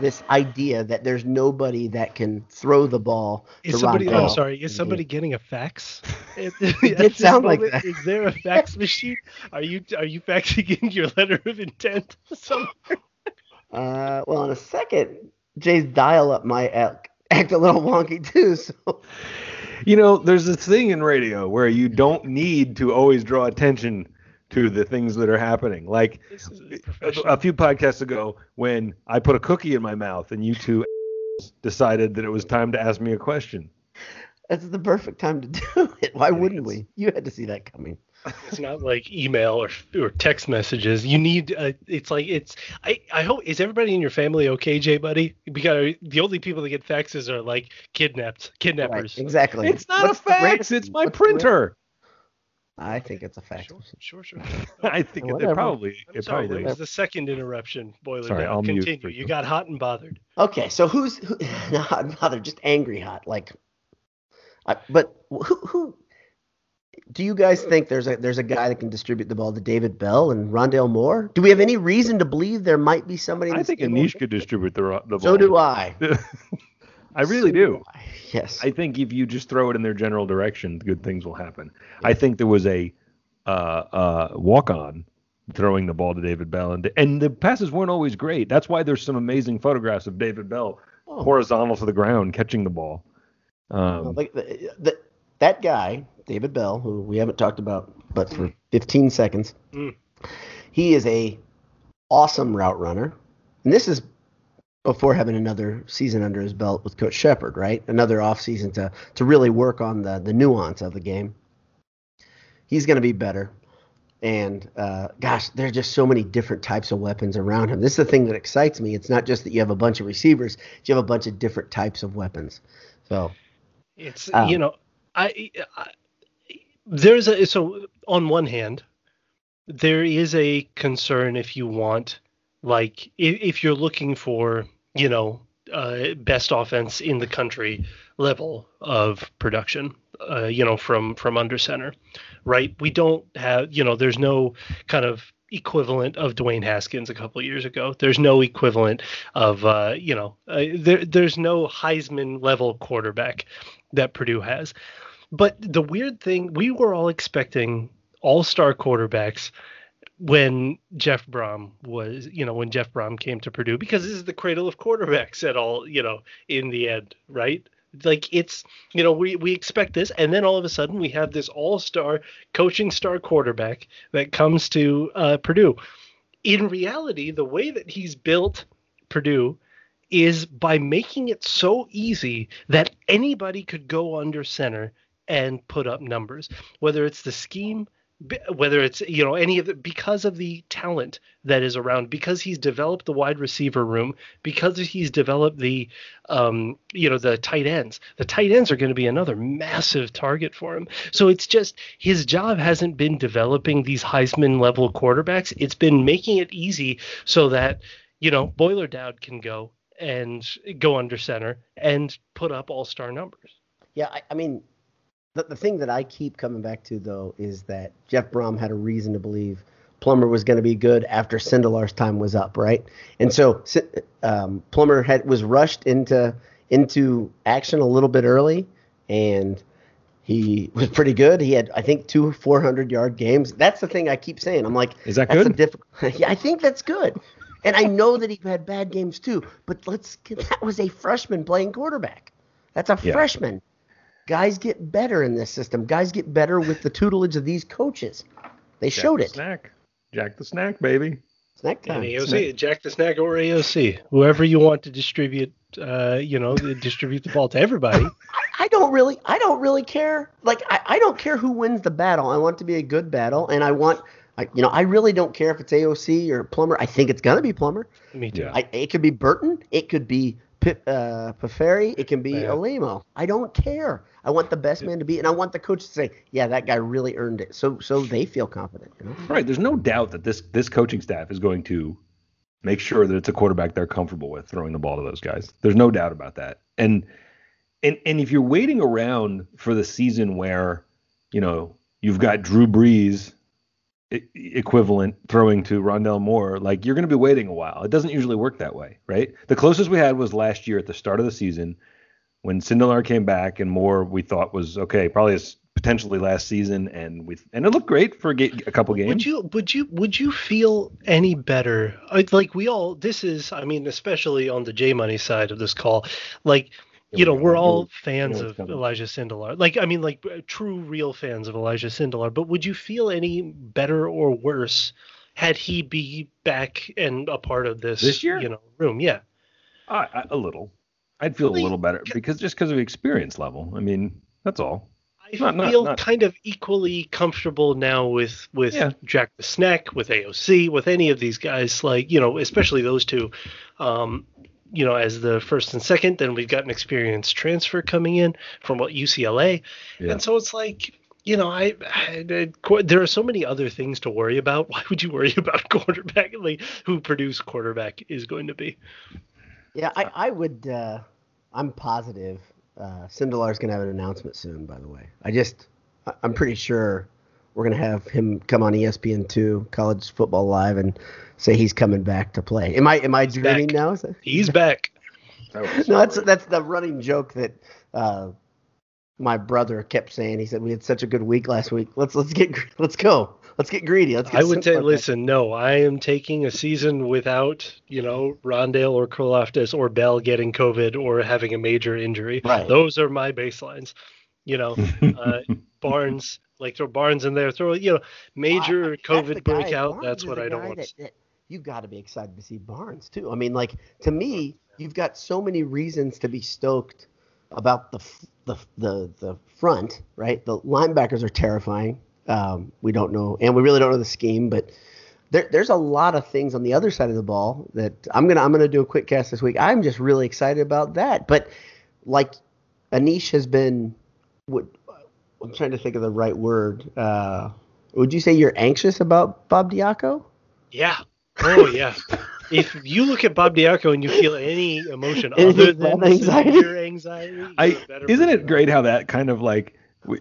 B: this idea that there's nobody that can throw the ball
C: Is
B: to
C: somebody?
B: Ron
C: I'm sorry. Is somebody getting a fax? At-
B: did
C: at this
B: sound like that.
C: Is there a fax machine? Are you are you faxing in your letter of intent? somewhere?
B: Uh, well, in a second, Jay's dial up might act, act a little wonky too. So
A: You know, there's this thing in radio where you don't need to always draw attention to the things that are happening. Like a, few podcasts ago, when I put a cookie in my mouth and you two decided that it was time to ask me a question.
B: that's the perfect time to do it. Why wouldn't we? You had to see that coming.
C: It's not like email or or text messages. You need. Uh, it's like it's. I I hope is everybody in your family okay, Jay, buddy? Because the only people that get faxes are like kidnapped, kidnappers.
B: Right, exactly.
A: It's not
B: What's
A: a fax. It's my
B: what's the
A: printer.
B: I think it's a fact.
C: Sure, sure, sure.
A: I think it, it probably
C: I'm
A: it
C: sorry,
A: probably
C: that was the second interruption. Boiler
A: Sorry,
C: down.
A: I'll
C: Continue.
A: for
C: You
A: you.
C: got hot and bothered.
B: Okay, so who's who, not not they're just angry hot like, I, but who who do you guys uh, think there's a there's a guy that can distribute the ball to David Bell and Rondale Moore? Do we have any reason to believe there might be somebody?
A: I
B: the
A: think
B: stable?
A: Anish could distribute the the ball.
B: So do I.
A: I really
B: So
A: do.
B: Yes.
A: I think if you just throw it in their general direction, good things will happen. I think there was a uh, uh, walk on throwing the ball to David Bell, and and the passes weren't always great. That's why there's some amazing photographs of David Bell
B: Oh.
A: horizontal to the ground catching the ball. Um,
B: like the, the, that guy, David Bell, who we haven't talked about, but for 15 seconds,
C: Mm.
B: he is a awesome route runner, and this is before having another season under his belt with Coach Shephard, right? Another off season to to really work on the the nuance of the game. He's going to be better. And uh, gosh, there's just so many different types of weapons around him. This is the thing that excites me. It's not just that you have a bunch of receivers; you have a bunch of different types of weapons. So
C: It's
B: Um,
C: you know, I, I there's a so on one hand, there is a concern if you want like if, if you're looking for you know uh, best offense in the country level of production, uh, you know from from under center, right? We don't have you know there's no kind of equivalent of Dwayne Haskins a couple years ago. There's no equivalent of uh, you know uh, there there's no Heisman level quarterback that Purdue has. But the weird thing, we were all expecting all-star quarterbacks when Jeff Brohm was, you know, when Jeff Brohm came to Purdue, because this is the cradle of quarterbacks at all, you know, in the end, right? Like it's, you know, we, we expect this, and then all of a sudden we have this all-star coaching star quarterback that comes to uh, Purdue. In reality, the way that he's built Purdue is by making it so easy that anybody could go under center and put up numbers, whether it's the scheme, whether it's you know any of it because of the talent that is around because he's developed the wide receiver room because he's developed the um you know the tight ends the tight ends are going to be another massive target for him. So it's just his job hasn't been developing these heisman level quarterbacks. It's been making it easy so that you know boiler dowd can go and go under center and put up all star numbers.
B: Yeah I, I mean the, the thing that I keep coming back to though is that Jeff Brohm had a reason to believe Plummer was going to be good after Sindelar's time was up, right? And so um, Plummer had was rushed into into action a little bit early, and he was pretty good. He had, I think, two 400 yard games. That's the thing I keep saying. I'm like,
A: is that
B: good?
A: Difficult,
B: yeah, I think that's good. And I know that he had bad games too, but let's that was a freshman playing quarterback. That's a yeah. freshman. Guys get better in this system. Guys get better with the tutelage of these coaches. They
A: Jack
B: showed
A: the
B: it.
A: Snack. Jack the snack, baby.
B: Snack time.
C: And AOC, snack. Jack the snack or AOC. Whoever you want to distribute uh, you know, distribute the ball to everybody.
B: I, I don't really I don't really care. Like I, I don't care who wins the battle. I want it to be a good battle and I want I, you know, I really don't care if it's AOC or Plummer. I think it's gonna be Plummer.
C: Me too.
B: I, it could be Burton. It could be P- uh, Piferi. It can be yeah. Alemo. I don't care. I want the best man to be, and I want the coach to say, "Yeah, that guy really earned it." So, so they feel confident. You know?
A: Right. There's no doubt that this this coaching staff is going to make sure that it's a quarterback they're comfortable with throwing the ball to those guys. There's no doubt about that. And and and if you're waiting around for the season where, you know, you've got Drew Brees equivalent throwing to Rondale Moore, like you're going to be waiting a while. It doesn't usually work that way, right? The closest we had was last year at the start of the season when Sindelar came back and Moore we thought was okay, probably potentially last season, and we and it looked great for a, a couple games.
C: Would you would you would you feel any better? Like we all, this is, I mean, especially on the J Money side of this call, like you know, we're all fans of Elijah Sindelar. Like, I mean, like true, real fans of Elijah Sindelar. But would you feel any better or worse had he be back and a part of this,
A: this year?
C: you know, room? Yeah.
A: Uh, a little. I'd feel a little better because just because of experience level. I mean, that's all.
C: I not, feel not, not. kind of equally comfortable now with with yeah. Jack the Snack, with AOC, with any of these guys. Like you know, especially those two. Um, you know, as the first and second. Then we've got an experienced transfer coming in from what UCLA, yeah. and so it's like you know, I, I, I, there are so many other things to worry about. Why would you worry about quarterback? Like who produced quarterback is going to be.
B: Yeah, I, I would. Uh, I'm positive. Uh, Sindelar's gonna have an announcement soon. By the way, I just, I'm pretty sure we're gonna have him come on ESPN two, College Football Live, and say he's coming back to play. Am I am I dreaming back. now? That,
C: he's back.
B: no, that's that's the running joke that uh, my brother kept saying. He said we had such a good week last week. Let's let's get let's go. Let's get greedy. Let's get
C: I would say, listen, no, I am taking a season without, you know, Rondale or Karlaftis or Bell getting COVID or having a major injury.
B: Right.
C: Those are my baselines. You know, uh, Barnes, like throw Barnes in there, throw, you know, major COVID breakout. That's what I don't want. That, that,
B: you've got to be excited to see Barnes too. I mean, like to me, you've got so many reasons to be stoked about the the the, the front, right? The linebackers are terrifying. Um, we don't know, and we really don't know the scheme, but there, there's a lot of things on the other side of the ball that I'm gonna I'm gonna do a quick cast this week. I'm just really excited about that. But like Anish has been, what I'm trying to think of the right word. Uh, would you say you're anxious about Bob Diaco?
C: Yeah, Oh yeah. if you look at Bob Diaco and you feel any emotion other than anxiety, anxiety
A: I, isn't it great how that kind of like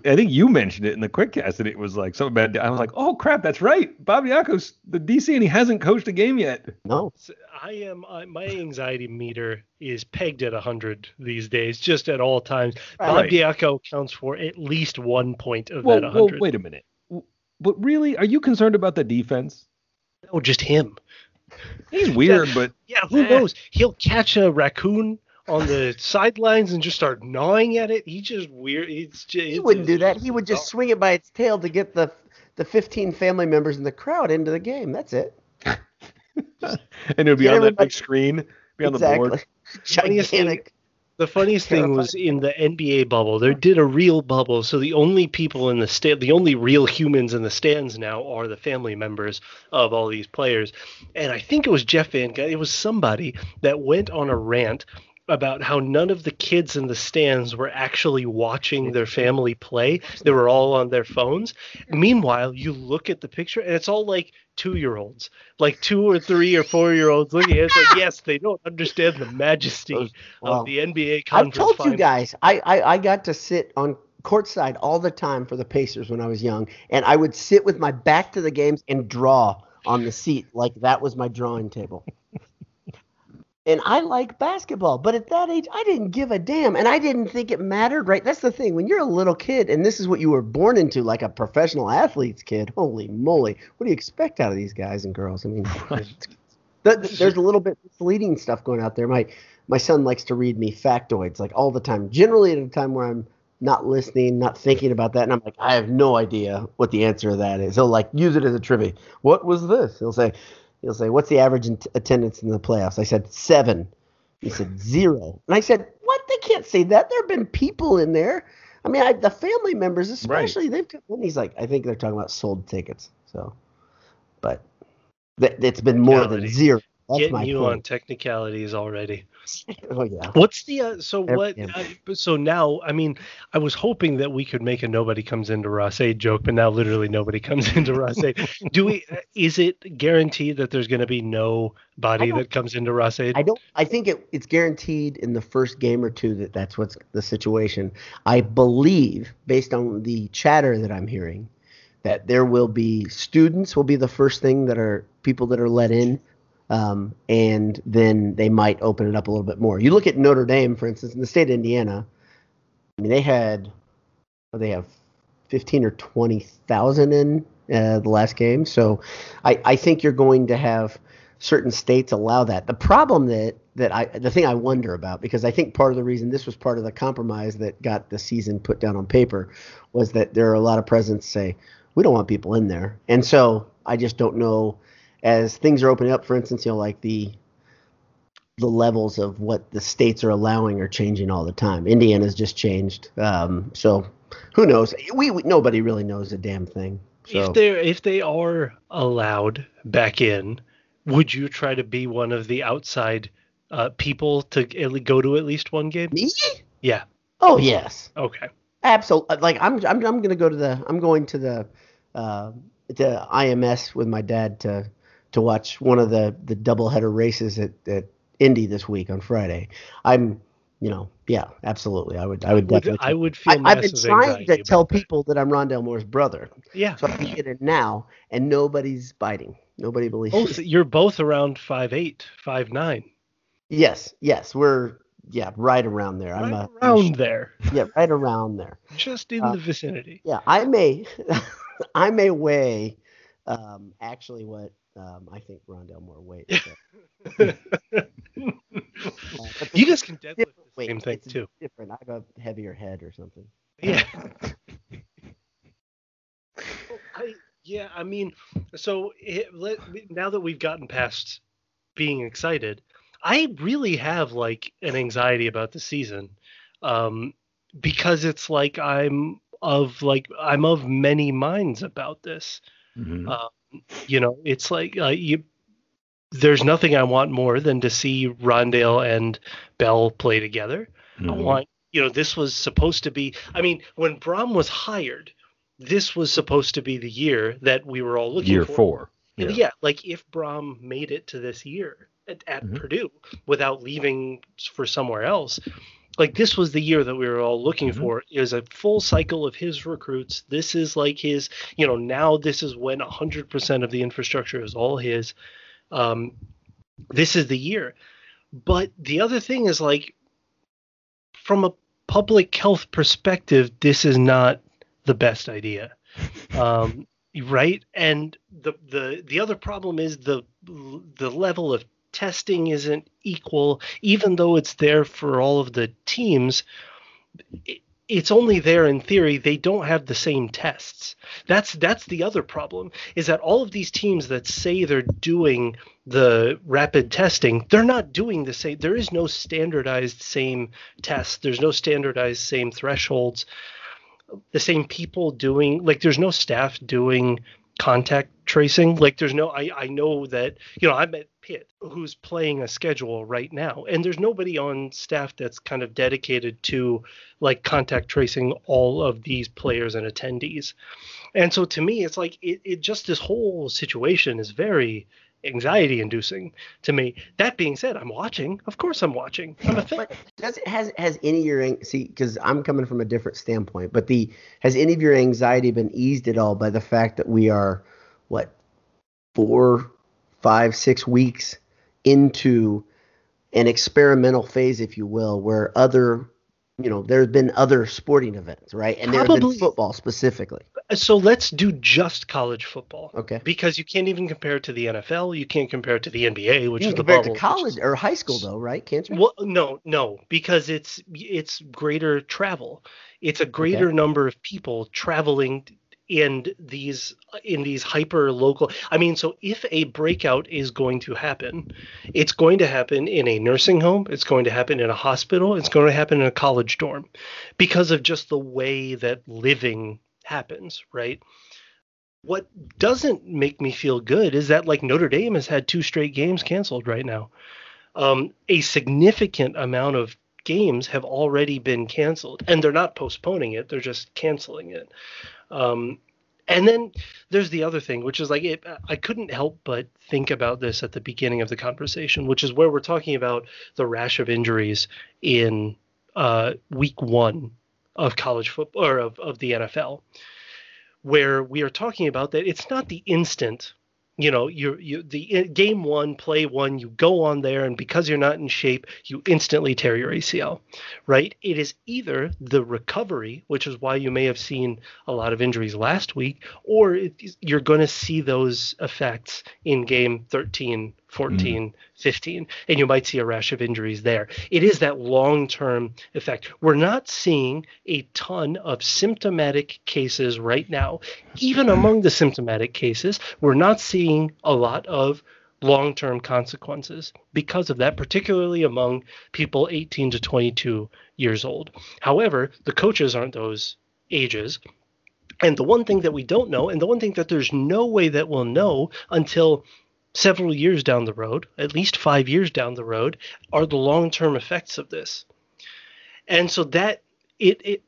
A: I think you mentioned it in the quick cast and it was like something bad. I was like, oh crap, that's right. Bob Diaco's the DC and he hasn't coached a game yet.
B: No.
C: So I am. Uh, my anxiety meter is pegged at hundred these days, just at all times. Right. Bob Diaco counts for at least one point of
A: well,
C: that hundred.
A: Well, wait a minute but really, are you concerned about the defense?
C: Oh, just him.
A: He's weird, but
C: Yeah, who
A: Eh.
C: knows? He'll catch a raccoon on the sidelines and just start gnawing at it. He just weird. It's just,
B: He wouldn't do that. He would just swing it by its tail to get the the 15 family members in the crowd into the game. That's it.
A: and it would be
B: Get
A: on that big screen, be on the
B: exactly.
A: board.
C: Funniest
B: Gigantic.
C: The funniest thing was in the NBA bubble. They did a real bubble, so the only people in the stand, the only real humans in the stands now are the family members of all these players. And I think it was Jeff Van Gundy. It was somebody that went on a rant about how none of the kids in the stands were actually watching their mm-hmm. family play. They were all on their phones. Meanwhile, you look at the picture and it's all like two year olds, like two or three or four year olds looking at it. It's like, yes, they don't understand the majesty
B: Wow.
C: of the NBA
B: I've
C: conference.
B: told you guys, I, I I got to sit on courtside all the time for the Pacers when I was young, and I would sit with my back to the games and draw on the seat like that was my drawing table. And I like basketball, but at that age, I didn't give a damn, and I didn't think it mattered. Right? That's the thing. When you're a little kid, and this is what you were born into, like a professional athlete's kid. Holy moly! What do you expect out of these guys and girls? I mean, th- there's a little bit misleading stuff going out there. My my son likes to read me factoids like all the time. Generally at a time where I'm not listening, not thinking about that, and I'm like, I have no idea what the answer to that is. He'll like use it as a trivia. What was this? He'll say, he'll say, what's the average in attendance in the playoffs? I said seven. He said zero, and I said, what? They can't say that. There have been people in there. I mean, I, the family members, especially, they've. And he's like, I think they're talking about sold tickets. So, but th- it's been more than
C: Reality.
B: zero. That's
C: Getting you on technicalities already.
B: Oh yeah.
C: What's the uh, so
B: Every-
C: what?
B: yeah.
C: Uh, so now, I mean, I was hoping that we could make a nobody comes into Ross-Ade joke, but now literally nobody comes into Ross-Ade. Do we? uh, Is it guaranteed that there's going to be no body that comes into Ross-Ade?
B: I don't. I think it, it's guaranteed in the first game or two that that's what's the situation. I believe, based on the chatter that I'm hearing, that there will be students will be the first thing that are people that are let in, um, and then they might open it up a little bit more. You look at Notre Dame, for instance, in the state of Indiana. I mean, they had they have fifteen or twenty thousand in uh, the last game. So, I, I think you're going to have certain states allow that. The problem that that I the thing I wonder about because I think part of the reason this was part of the compromise that got the season put down on paper was that there are a lot of presidents say we don't want people in there, and so I just don't know as things are opening up. For instance, you know, like the the levels of what the states are allowing are changing all the time. Indiana's just changed, um, so who knows? We, we nobody really knows a damn thing. So.
C: If they are if they are allowed back in, would you try to be one of the outside uh, people to go to at least one game?
B: Me?
C: Yeah.
B: Oh yes.
C: Okay.
B: Absolutely. Like I'm, I'm, I'm going to go to the, I'm going to the, uh, to IMS with my dad to, to watch one of the, the doubleheader races at, at Indy this week on Friday. I'm, you know, yeah, absolutely. I would, I would
C: Would-
B: definitely.
C: I would feel
B: I, I've been trying to tell
C: that.
B: people that I'm Rondale Moore's brother,
C: Yeah.
B: so I can get it now, and nobody's biting. Nobody believes.
C: Both you're both around five eight, five nine.
B: Yes, yes, we're yeah, right around there. I'm
C: Right
B: I'm a
C: around there.
B: yeah, right around there.
C: Just in
B: Uh,
C: the vicinity.
B: Yeah, I may, I may weigh, um, actually what um, I think Rondale more weight. so, uh,
C: You guys can deadlift
B: different
C: the
B: weight,
C: same thing
B: it's
C: too.
B: Different. I have a heavier head or something.
C: Yeah. I, yeah, I mean, so it, let, now that we've gotten past being excited, I really have like an anxiety about the season, um, because it's like I'm of like I'm of many minds about this.
A: Mhm.
C: Uh, You know, it's like uh, you. There's nothing I want more than to see Rondale and Bell play together. I
A: Mhm.
C: want, you know, this was supposed to be. I mean, when Brohm was hired, this was supposed to be the year that we were all looking
A: Year
C: for.
A: four.
C: Yeah.
A: Yeah.
C: like if Brohm made it to this year at, at
A: Mhm.
C: Purdue without leaving for somewhere else, like this was the year that we were all looking
A: Mhm.
C: for. is a full cycle of his recruits. This is like his, you know, now this is when 100% of the infrastructure is all his. Um, this is the year. But the other thing is like, from a public health perspective, this is not the best idea. Um, right and the the the other problem is the the level of testing isn't equal even though it's there for all of the teams it's only there in theory. They don't have the same tests. That's that's the other problem is that all of these teams that say they're doing the rapid testing they're not doing the same there is no standardized same test. There's no standardized same thresholds. The same people doing like there's no staff doing contact tracing. Like there's no i i know that you know i'm at pitt who's playing a schedule right now and there's nobody on staff that's kind of dedicated to like contact tracing all of these players and attendees and so to me it's like it, it just this whole situation is very anxiety inducing to me. That being said, I'm watching. Of course, I'm watching. I'm a fan.
B: But does it has has any of your see because I'm coming from a different standpoint, but the has any of your anxiety been eased at all by the fact that we are what four, five, six weeks into an experimental phase, if you will, where other you know, there's been other sporting events, right? And there's been football specifically.
C: So let's do just college football.
B: Okay.
C: Because you can't even compare it to the NFL. You can't compare it to the NBA, which
B: you
C: is
B: the
C: bubble.
B: to college or high school, though, right? Can't you?
C: Well, no, no, because it's it's greater travel. It's a greater okay. number of people traveling in these in these hyper local i mean so if a breakout is going to happen it's going to happen in a nursing home it's going to happen in a hospital it's going to happen in a college dorm because of just the way that living happens right? What doesn't make me feel good is that like notre dame has had two straight games canceled right now. Um, a significant amount of games have already been canceled and they're not postponing it they're just canceling it um, and then there's the other thing, which is like it, I couldn't help but think about this at the beginning of the conversation, which is where we're talking about the rash of injuries in uh, week one of college football or of, of the NFL, where we are talking about that it's not the instant you know you you the eh, game one play one you go on there and because you're not in shape you instantly tear your acl right? It is either the recovery which is why you may have seen a lot of injuries last week or you're going to see those effects in game 13 14, mm. 15, and you might see a rash of injuries there. It is that long term effect. We're not seeing a ton of symptomatic cases right now. Even among the symptomatic cases, we're not seeing a lot of long term consequences because of that, particularly among people 18 to 22 years old. However, the coaches aren't those ages. And the one thing that we don't know, and the one thing that there's no way that we'll know until several years down the road, at least five years down the road, are the long term effects of this. And so that it, it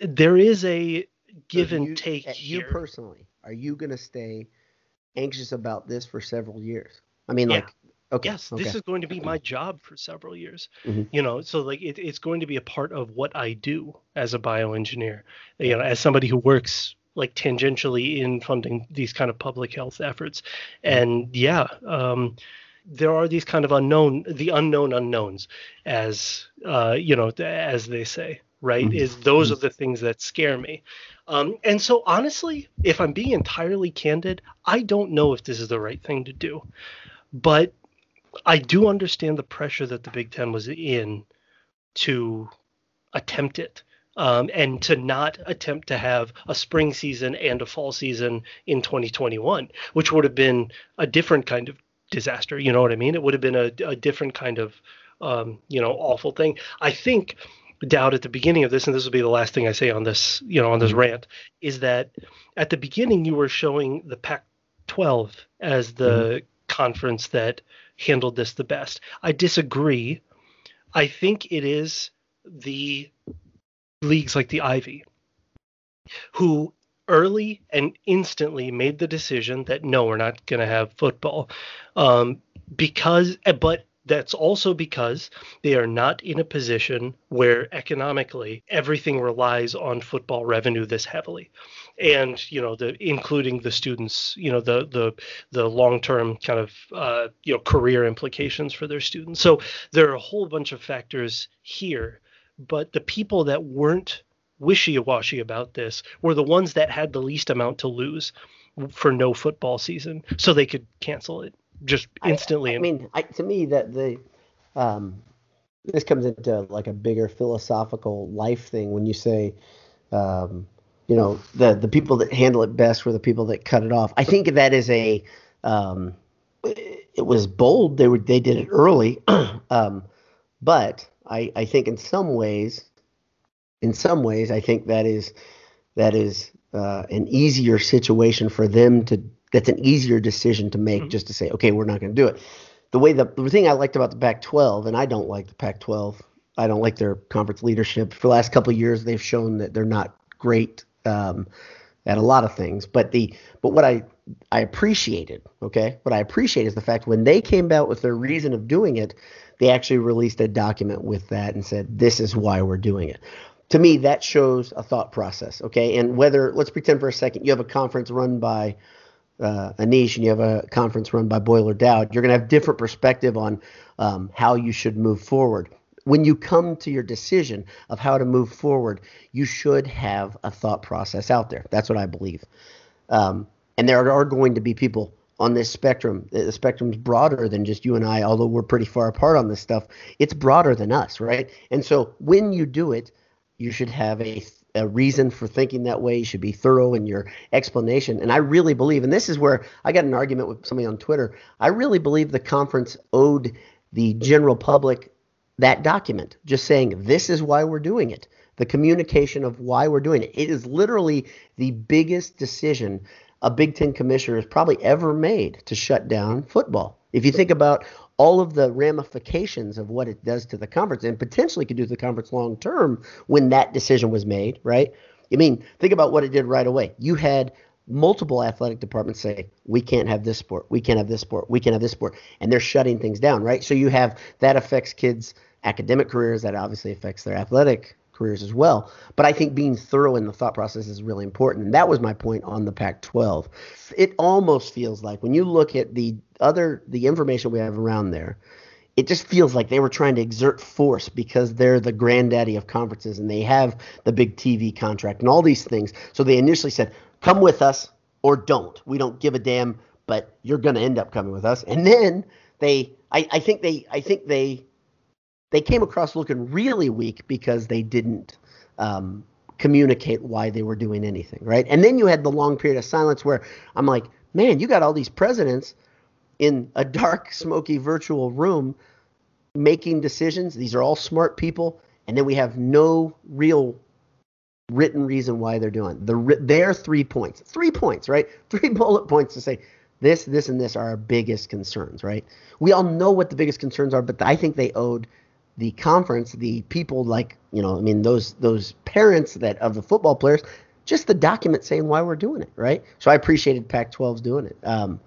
C: there is a give so and
B: you,
C: take.
B: You personally, are you going to stay anxious about this for several years? I mean, yeah. like, okay,
C: yes,
B: okay.
C: this is going to be my job for several years. Mm-hmm. You know, so like it, it's going to be a part of what I do as a bioengineer. You know, as somebody who works like tangentially in funding these kind of public health efforts. And yeah, um, there are these kind of unknown, the unknown unknowns, as uh, you know, as they say, right? Mm-hmm. Is those mm-hmm. are the things that scare me. Um, and so honestly, if I'm being entirely candid, I don't know if this is the right thing to do, but I do understand the pressure that the Big Ten was in to attempt it um, and to not attempt to have a spring season and a fall season in 2021, which would have been a different kind of disaster. You know what I mean? It would have been a, a different kind of, um, you know, awful thing. I think doubt at the beginning of this, and this will be the last thing I say on this, you know, on this mm-hmm. rant, is that at the beginning you were showing the Pac-12 as the mm-hmm. conference that handled this the best. I disagree. I think it is the leagues like the Ivy, who early and instantly made the decision that no, we're not going to have football, um, because eh, but that's also because they are not in a position where economically everything relies on football revenue this heavily. And you know the including the students you know the the the long term kind of uh, you know career implications for their students. So there are a whole bunch of factors here but the people that weren't wishy-washy about this were the ones that had the least amount to lose for no football season, so they could cancel it just instantly.
B: I, I mean, I, to me, that the um, this comes into like a bigger philosophical life thing when you say, um, you know, the the people that handle it best were the people that cut it off. I think that is a um, it was bold. They were they did it early, um, but I I think in some ways, in some ways, I think that is that is uh, an easier situation for them to. That's an easier decision to make, mm-hmm. just to say, okay, we're not going to do it. The way the, the thing I liked about the Pac-12, and I don't like the Pac-12. I don't like their conference leadership. For the last couple of years, they've shown that they're not great um, at a lot of things. But the but what I I appreciated, okay, what I appreciate is the fact when they came out with their reason of doing it, they actually released a document with that and said this is why we're doing it. To me, that shows a thought process, okay. And whether let's pretend for a second you have a conference run by uh, Anish and you have a conference run by Boiler Dowd, you're going to have different perspective on um, how you should move forward when you come to your decision of how to move forward, you should have a thought process out there. That's what I believe. Um, and there are going to be people on this spectrum. The spectrum's broader than just you and I, although we're pretty far apart on this stuff. It's broader than us, right? And so when you do it, you should have a a reason for thinking that way. You should be thorough in your explanation. And I really believe, and this is where I got an argument with somebody on Twitter. I really believe the conference owed the general public that document, just saying this is why we're doing it. The communication of why we're doing it. It is literally the biggest decision a Big Ten commissioner has probably ever made to shut down football. If you think about all of the ramifications of what it does to the conference and potentially could do to the conference long term when that decision was made, right? I mean, think about what it did right away. You had multiple athletic departments say we can't have this sport, we can't have this sport, we can't have this sport, and they're shutting things down, right? So you have that affects kids' academic careers, that obviously affects their athletic careers as well. But I think being thorough in the thought process is really important. And that was my point on the Pac 12. It almost feels like when you look at the other, the information we have around there, it just feels like they were trying to exert force because they're the granddaddy of conferences and they have the big TV contract and all these things. So they initially said, come with us or don't. We don't give a damn, but you're going to end up coming with us. And then they, I, I think they, I think they they came across looking really weak because they didn't um, communicate why they were doing anything, right? And then you had the long period of silence where I'm like, man, you got all these presidents in a dark, smoky virtual room making decisions. These are all smart people, and then we have no real written reason why they're doing the their three points, three points, right? Three bullet points to say this, this, and this are our biggest concerns, right? We all know what the biggest concerns are, but I think they owed the conference, the people like you know, I mean those those parents that of the football players, just the document saying why we're doing it, right? So I appreciated Pac-12's doing it. Um,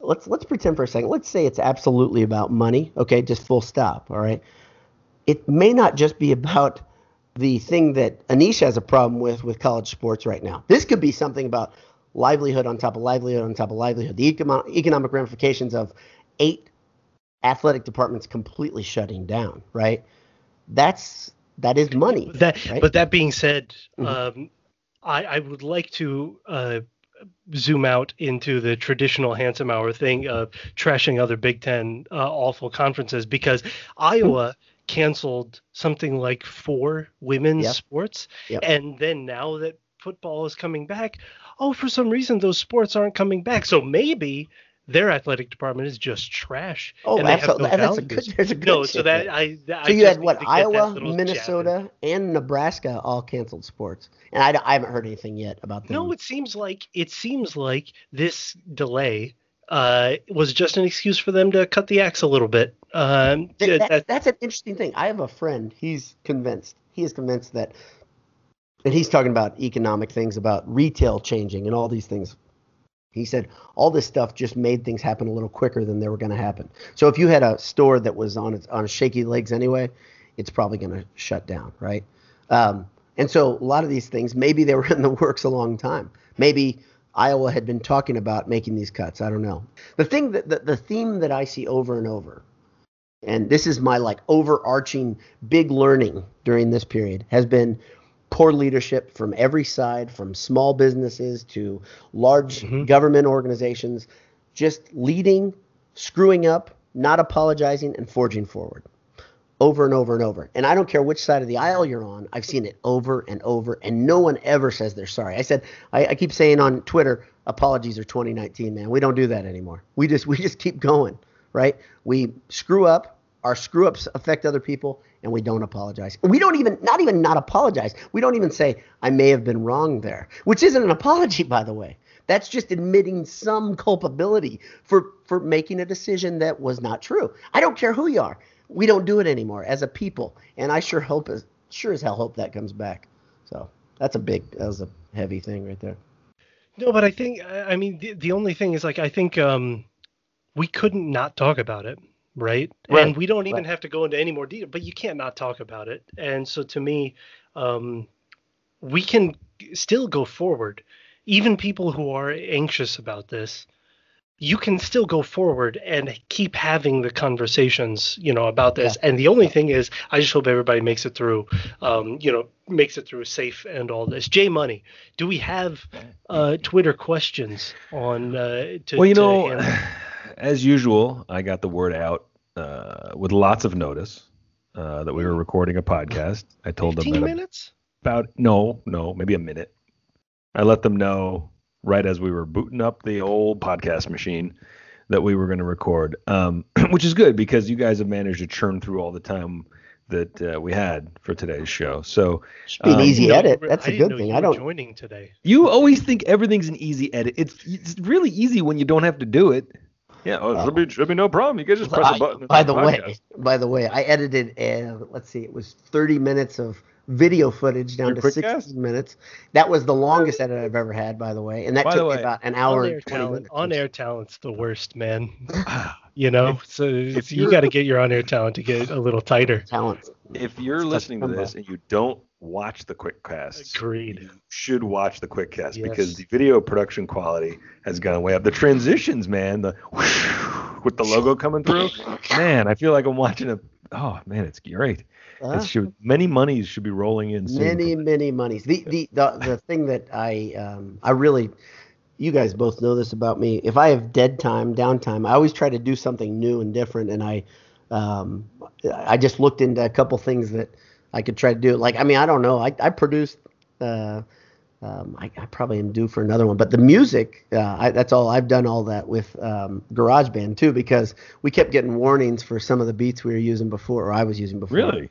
B: let's let's pretend for a second. Let's say it's absolutely about money. Okay, just full stop. All right. It may not just be about the thing that Anish has a problem with with college sports right now. This could be something about livelihood on top of livelihood on top of livelihood. The economic ramifications of eight athletic departments completely shutting down, right? That's that is money.
C: That,
B: right?
C: but that being said, mm-hmm. um, I, I would like to uh, zoom out into the traditional handsome hour thing of trashing other Big Ten uh, awful conferences because Iowa canceled something like four women's yep. sports, yep. and then now that football is coming back, oh, for some reason those sports aren't coming back. So maybe their athletic department is just trash.
B: Oh, absolutely. No that's a good. There's a good. No,
C: so that I. That,
B: so you had what? Iowa, Minnesota, and Nebraska all canceled sports, and I, I haven't heard anything yet about them.
C: No, it seems like it seems like this delay uh, was just an excuse for them to cut the axe a little bit. Um,
B: that, that, that's an interesting thing. I have a friend. He's convinced. He is convinced that. And he's talking about economic things, about retail changing, and all these things he said all this stuff just made things happen a little quicker than they were going to happen. So if you had a store that was on its on shaky legs anyway, it's probably going to shut down, right? Um, and so a lot of these things, maybe they were in the works a long time. Maybe Iowa had been talking about making these cuts. I don't know. The thing that the, the theme that I see over and over, and this is my like overarching big learning during this period, has been core leadership from every side, from small businesses to large
C: Mhm.
B: government organizations, just leading, screwing up, not apologizing, and forging forward over and over and over. And I don't care which side of the aisle you're on, I've seen it over and over, and no one ever says they're sorry. I said, I, I keep saying on Twitter, apologies are 2019, man. We don't do that anymore. We just we just keep going, right? We screw up, our screw ups affect other people, and we don't apologize. We don't even not even not apologize. We don't even say I may have been wrong there, which isn't an apology, by the way. That's just admitting some culpability for for making a decision that was not true. I don't care who you are. We don't do it anymore as a people, and I sure hope as sure as hell hope that comes back. So that's a big that was a heavy thing right there.
C: No, but I think I mean the, the only thing is like I think um we couldn't not talk about it, right?
B: Right,
C: And we don't even
B: right.
C: have to go into any more detail, but you can't not talk about it. And so to me, um we can still go forward. Even people who are anxious about this, you can still go forward and keep having the conversations, you know, about this. And the only thing is, I just hope everybody makes it through, um, you know, makes it through safe and all this. J Money, do we have uh, Twitter questions on? Uh, to,
A: well, you know? as usual, I got the word out uh, with lots of notice uh, that we were recording a podcast. I told them
C: 15
A: that
C: minutes.
A: about no, no, maybe a minute. I let them know right as we were booting up the old podcast machine that we were going to record, um, which is good because you guys have managed to churn through all the time that uh, we had for today's show. So
B: Should be an
A: Um,
B: easy
C: I know
B: edit. That's
C: I
B: a good
C: know
B: thing.
C: you
B: I
C: were
B: don't.
C: joining today.
A: you always think everything's an easy edit. It's it's really easy when you don't have to do it. Yeah, oh, it should be should be no problem. You can just press a
B: I-
A: button.
B: by
A: it's
B: the
A: a
B: way, by the way, I edited. Uh, let's see, it was 30 minutes of video footage down
A: Your
B: to
A: quick
B: 16
A: cast?
B: minutes. That was the longest edit I've ever had, by the way, and that
A: By the
B: took me about an hour
C: On
B: and
C: air
B: 20
C: talent.
B: minutes.
C: On air talent's the worst, man. You know, so it's, you got to get your on air talent to get a little tighter.
B: talent.
A: if you're
B: It's
A: listening to this and you don't watch the quick casts,
C: Agreed.
A: you should watch the quick cast because the video production quality has gone way up. The transitions, man, the with the logo coming through, man, I feel like I'm watching a. Oh man, it's great.
B: Uh,
A: It should many monies should be rolling in soon.
B: many, many monies. The, the the the thing that I um I really, you guys both know this about me. If I have dead time, downtime, I always try to do something new and different. And I, um, I just looked into a couple things that I could try to do. Like I mean, I don't know. I I produced. Uh, um, I, I probably am due for another one, but the music, uh, I, that's all I've done all that with um, GarageBand too, because we kept getting warnings for some of the beats we were using before, or I was using before.
A: Really?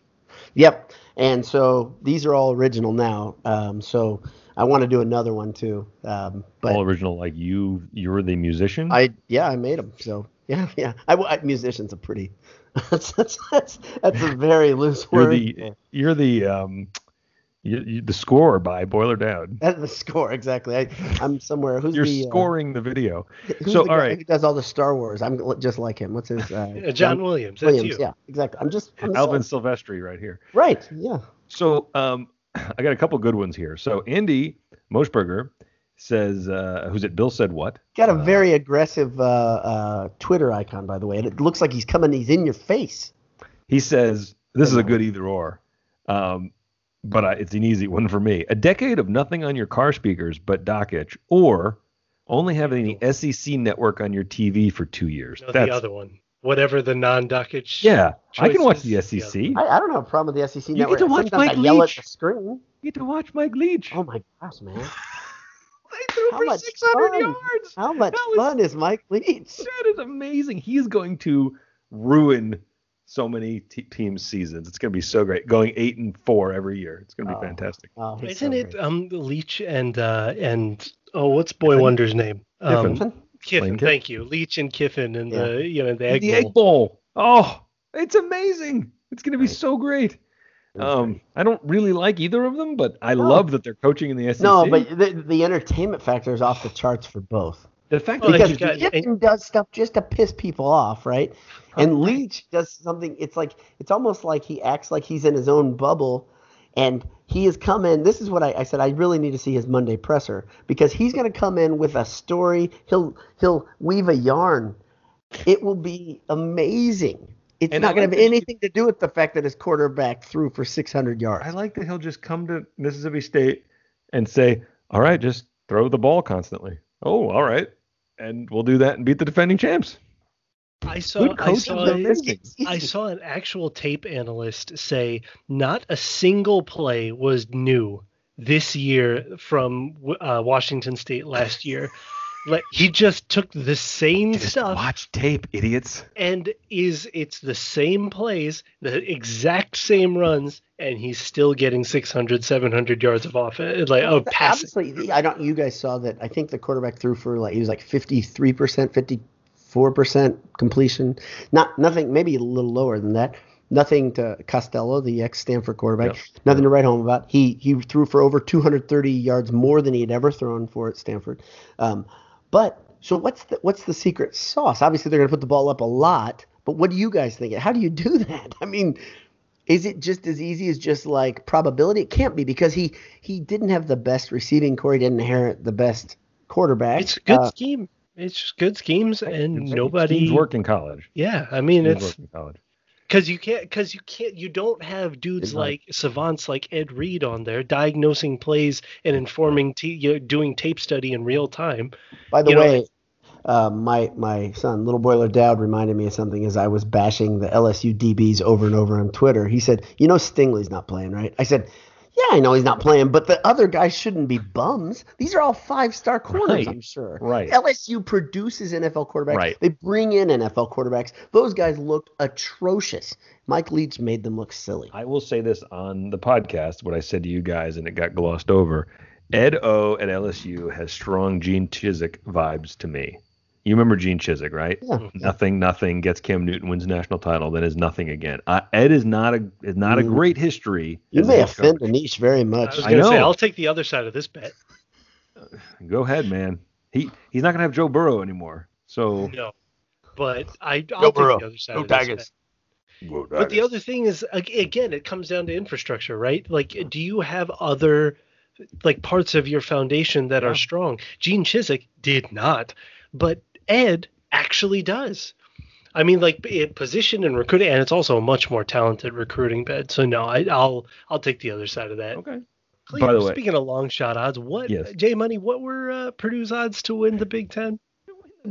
B: Yep. And so these are all original now. Um, so I want to do another one too. Um, but
A: All original, like you, you're the musician.
B: I, yeah, I made them. So yeah, yeah. I, I musician's a pretty, that's, that's, that's, that's a very loose
A: you're
B: word.
A: the, you're the, um, you, you, the score by Boiler Down.
B: That's the score. Exactly. I, I'm somewhere. Who's
A: You're
B: the, uh,
A: scoring the video.
B: who's
A: so,
B: the
A: all
B: guy
A: right.
B: who does all the Star Wars? I'm just like him. What's his, uh,
C: Uh, John Williams. That's
B: Williams.
C: you.
B: Yeah, exactly. I'm just, I'm
A: Alvin
B: so-
A: Silvestri right here.
B: right. Yeah.
A: So um, I got a couple good ones here. So Andy Moschberger says, uh, who's it? Bill said what?
B: Got a very aggressive, uh, uh, Twitter icon, by the way. And it looks like he's coming, he's in your face.
A: He says, this is a good either or. Um, but I, it's an easy one for me. A decade of nothing on your car speakers but Dockage, or only having the SEC network on your TV for two years.
C: No,
A: That's,
C: the other one. Whatever the non-dockage.
A: Yeah, I can watch the SEC.
C: other
B: I, I don't have a problem with the SEC
A: You
B: network.
A: get to watch
B: Sometimes
A: Mike
B: I yell at
A: Leach.
B: the screen.
A: You get to watch Mike Leach.
B: Oh my gosh, man!
A: they threw
B: How
A: for
B: much
A: 600
B: fun.
A: yards.
B: How much
A: was-
B: fun is Mike Leach?
A: That is amazing. He is going to ruin so many t- teams' seasons. It's going to be so great. Going eight and four every year. It's going to be
B: Oh.
A: fantastic.
B: Oh,
C: Isn't
B: so
C: it
B: great.
C: um Leach and uh and oh what's Boy Wonder's name? Um,
A: Kiffin.
C: Kiffin.
A: Lane
C: Thank you. Leach and Kiffin and
B: Yeah.
C: the you know the egg,
A: the
C: bowl.
A: egg bowl. Oh, it's amazing. It's going to be so great. Um, I don't really like either of them, but I
B: No.
A: love that they're coaching in the SEC.
B: No, but the, the entertainment factor is off the charts for both.
A: the fact
C: Well,
A: that
B: Because
C: you've got-
B: Kiffin does stuff just to piss people off, right? And
A: Right.
B: Leach does something. It's like it's almost like he acts like he's in his own bubble, and he has come in. This is what I, I said. I really need to see his Monday presser because he's going to come in with a story. He'll he'll weave a yarn. It will be amazing. it's
A: And
B: not going
A: like
B: to have
A: he-
B: anything to do with the fact that his quarterback threw for 600 yards.
A: I like that he'll just come to Mississippi State and say, "All right, just throw the ball constantly." Oh, all right, and we'll do that and beat the defending champs.
C: I saw, I saw, saw an actual tape analyst say not a single play was new this year from uh, Washington State last year. Like he just took the same
A: just
C: stuff.
A: Watch tape, idiots.
C: And is it's the same plays, the exact same runs, and he's still getting 600, 700 yards of offense, uh, like oh,
B: pass. I don't. You guys saw that. I think the quarterback threw for like he was like fifty three percent, fifty 4% completion. Not nothing, maybe a little lower than that. Nothing to Costello, the ex Stanford quarterback.
A: Yep.
B: Nothing to write home about. He he threw for over 230 yards more than he had ever thrown for at Stanford. Um, but so what's the what's the secret sauce? Obviously they're going to put the ball up a lot, but what do you guys think? How do you do that? I mean, is it just as easy as just like probability? It can't be because he he didn't have the best receiving core. He didn't inherit the best quarterback.
C: It's a good
B: uh,
C: scheme. It's just good schemes, and
A: Schemes
C: nobody.
A: work in college.
C: Yeah, I mean
A: Schemes
C: it's
A: work in college.
C: because you can't because you can't you don't have dudes
B: Good night.
C: like savants like Ed Reed on there diagnosing plays and informing t- you know, doing tape study in real time.
B: By the
C: you know,
B: way, uh, my my son, little boiler Dowd, reminded me of something as I was bashing the LSU DBs over and over on Twitter. He said, "You know Stingley's not playing, right?" I said, "Yeah, I know he's not playing, but the other guys shouldn't be bums. These are all five star corners,
A: Right.
B: I'm sure."
A: Right.
B: LSU produces NFL quarterbacks.
A: Right.
B: They bring in NFL quarterbacks. Those guys looked atrocious. Mike Leach made them look silly.
A: I will say this on the podcast, what I said to you guys, and it got glossed over. Ed O at LSU has strong Gene Chizik vibes to me. You remember Gene Chizik, right?
B: Yeah.
A: Nothing, nothing gets Cam Newton wins national title, then is nothing again. Uh, Ed is not a is not a
B: Mm.
A: great history.
B: You
A: as a
B: may offend
A: coach.
B: Anish very
C: I
B: much.
C: was
A: I
C: gonna say
A: know.
C: I'll take the other side of this bet.
A: Go ahead, man. He he's not gonna have Joe Burrow anymore. So
C: No, but I I'll take
B: Burrow.
C: the other side
B: Go
C: of this
B: Tigers.
C: bet. But the other thing is, again, it comes down to infrastructure, right? Like, do you have other like parts of your foundation that
A: Yeah.
C: are strong? Gene Chizik did not, but Ed actually does. I mean, like it, position and recruiting, and it's also a much more talented recruiting bed. So no, I, I'll I'll take the other side of that.
A: okay.
C: Cleve,
A: By the way-
C: speaking of long shot odds, what
A: Yes.
C: J Money? What were uh, Purdue's odds to win the Big Ten?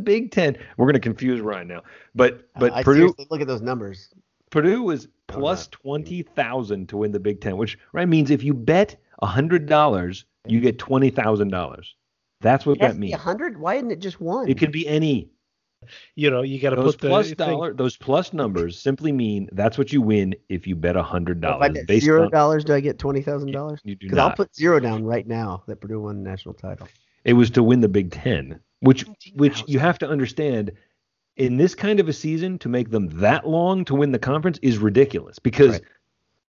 A: Big Ten. We're gonna confuse Ryan now, but but
B: I
A: Purdue
B: seriously look at those numbers.
A: Purdue is
B: No,
A: plus
B: not.
A: twenty thousand to win the Big Ten, which right means if you bet hundred dollars, you get twenty thousand dollars. That's what
B: It has
A: that
B: to be
A: means.
B: hundred. Why isn't it just one?
A: It could be any.
C: You know, you got to
A: Those
C: put the
A: plus
C: thing-
A: dollar, those plus numbers simply mean that's what you win if you bet hundred
B: If I
A: dollars.
B: bet zero dollars, do I get twenty thousand dollars?
A: you do
B: Because I'll put zero down right now that Purdue won the national title.
A: it was to win the Big Ten, which which you have to understand. In this kind of a season, to make them that long to win the conference is ridiculous because
B: Right.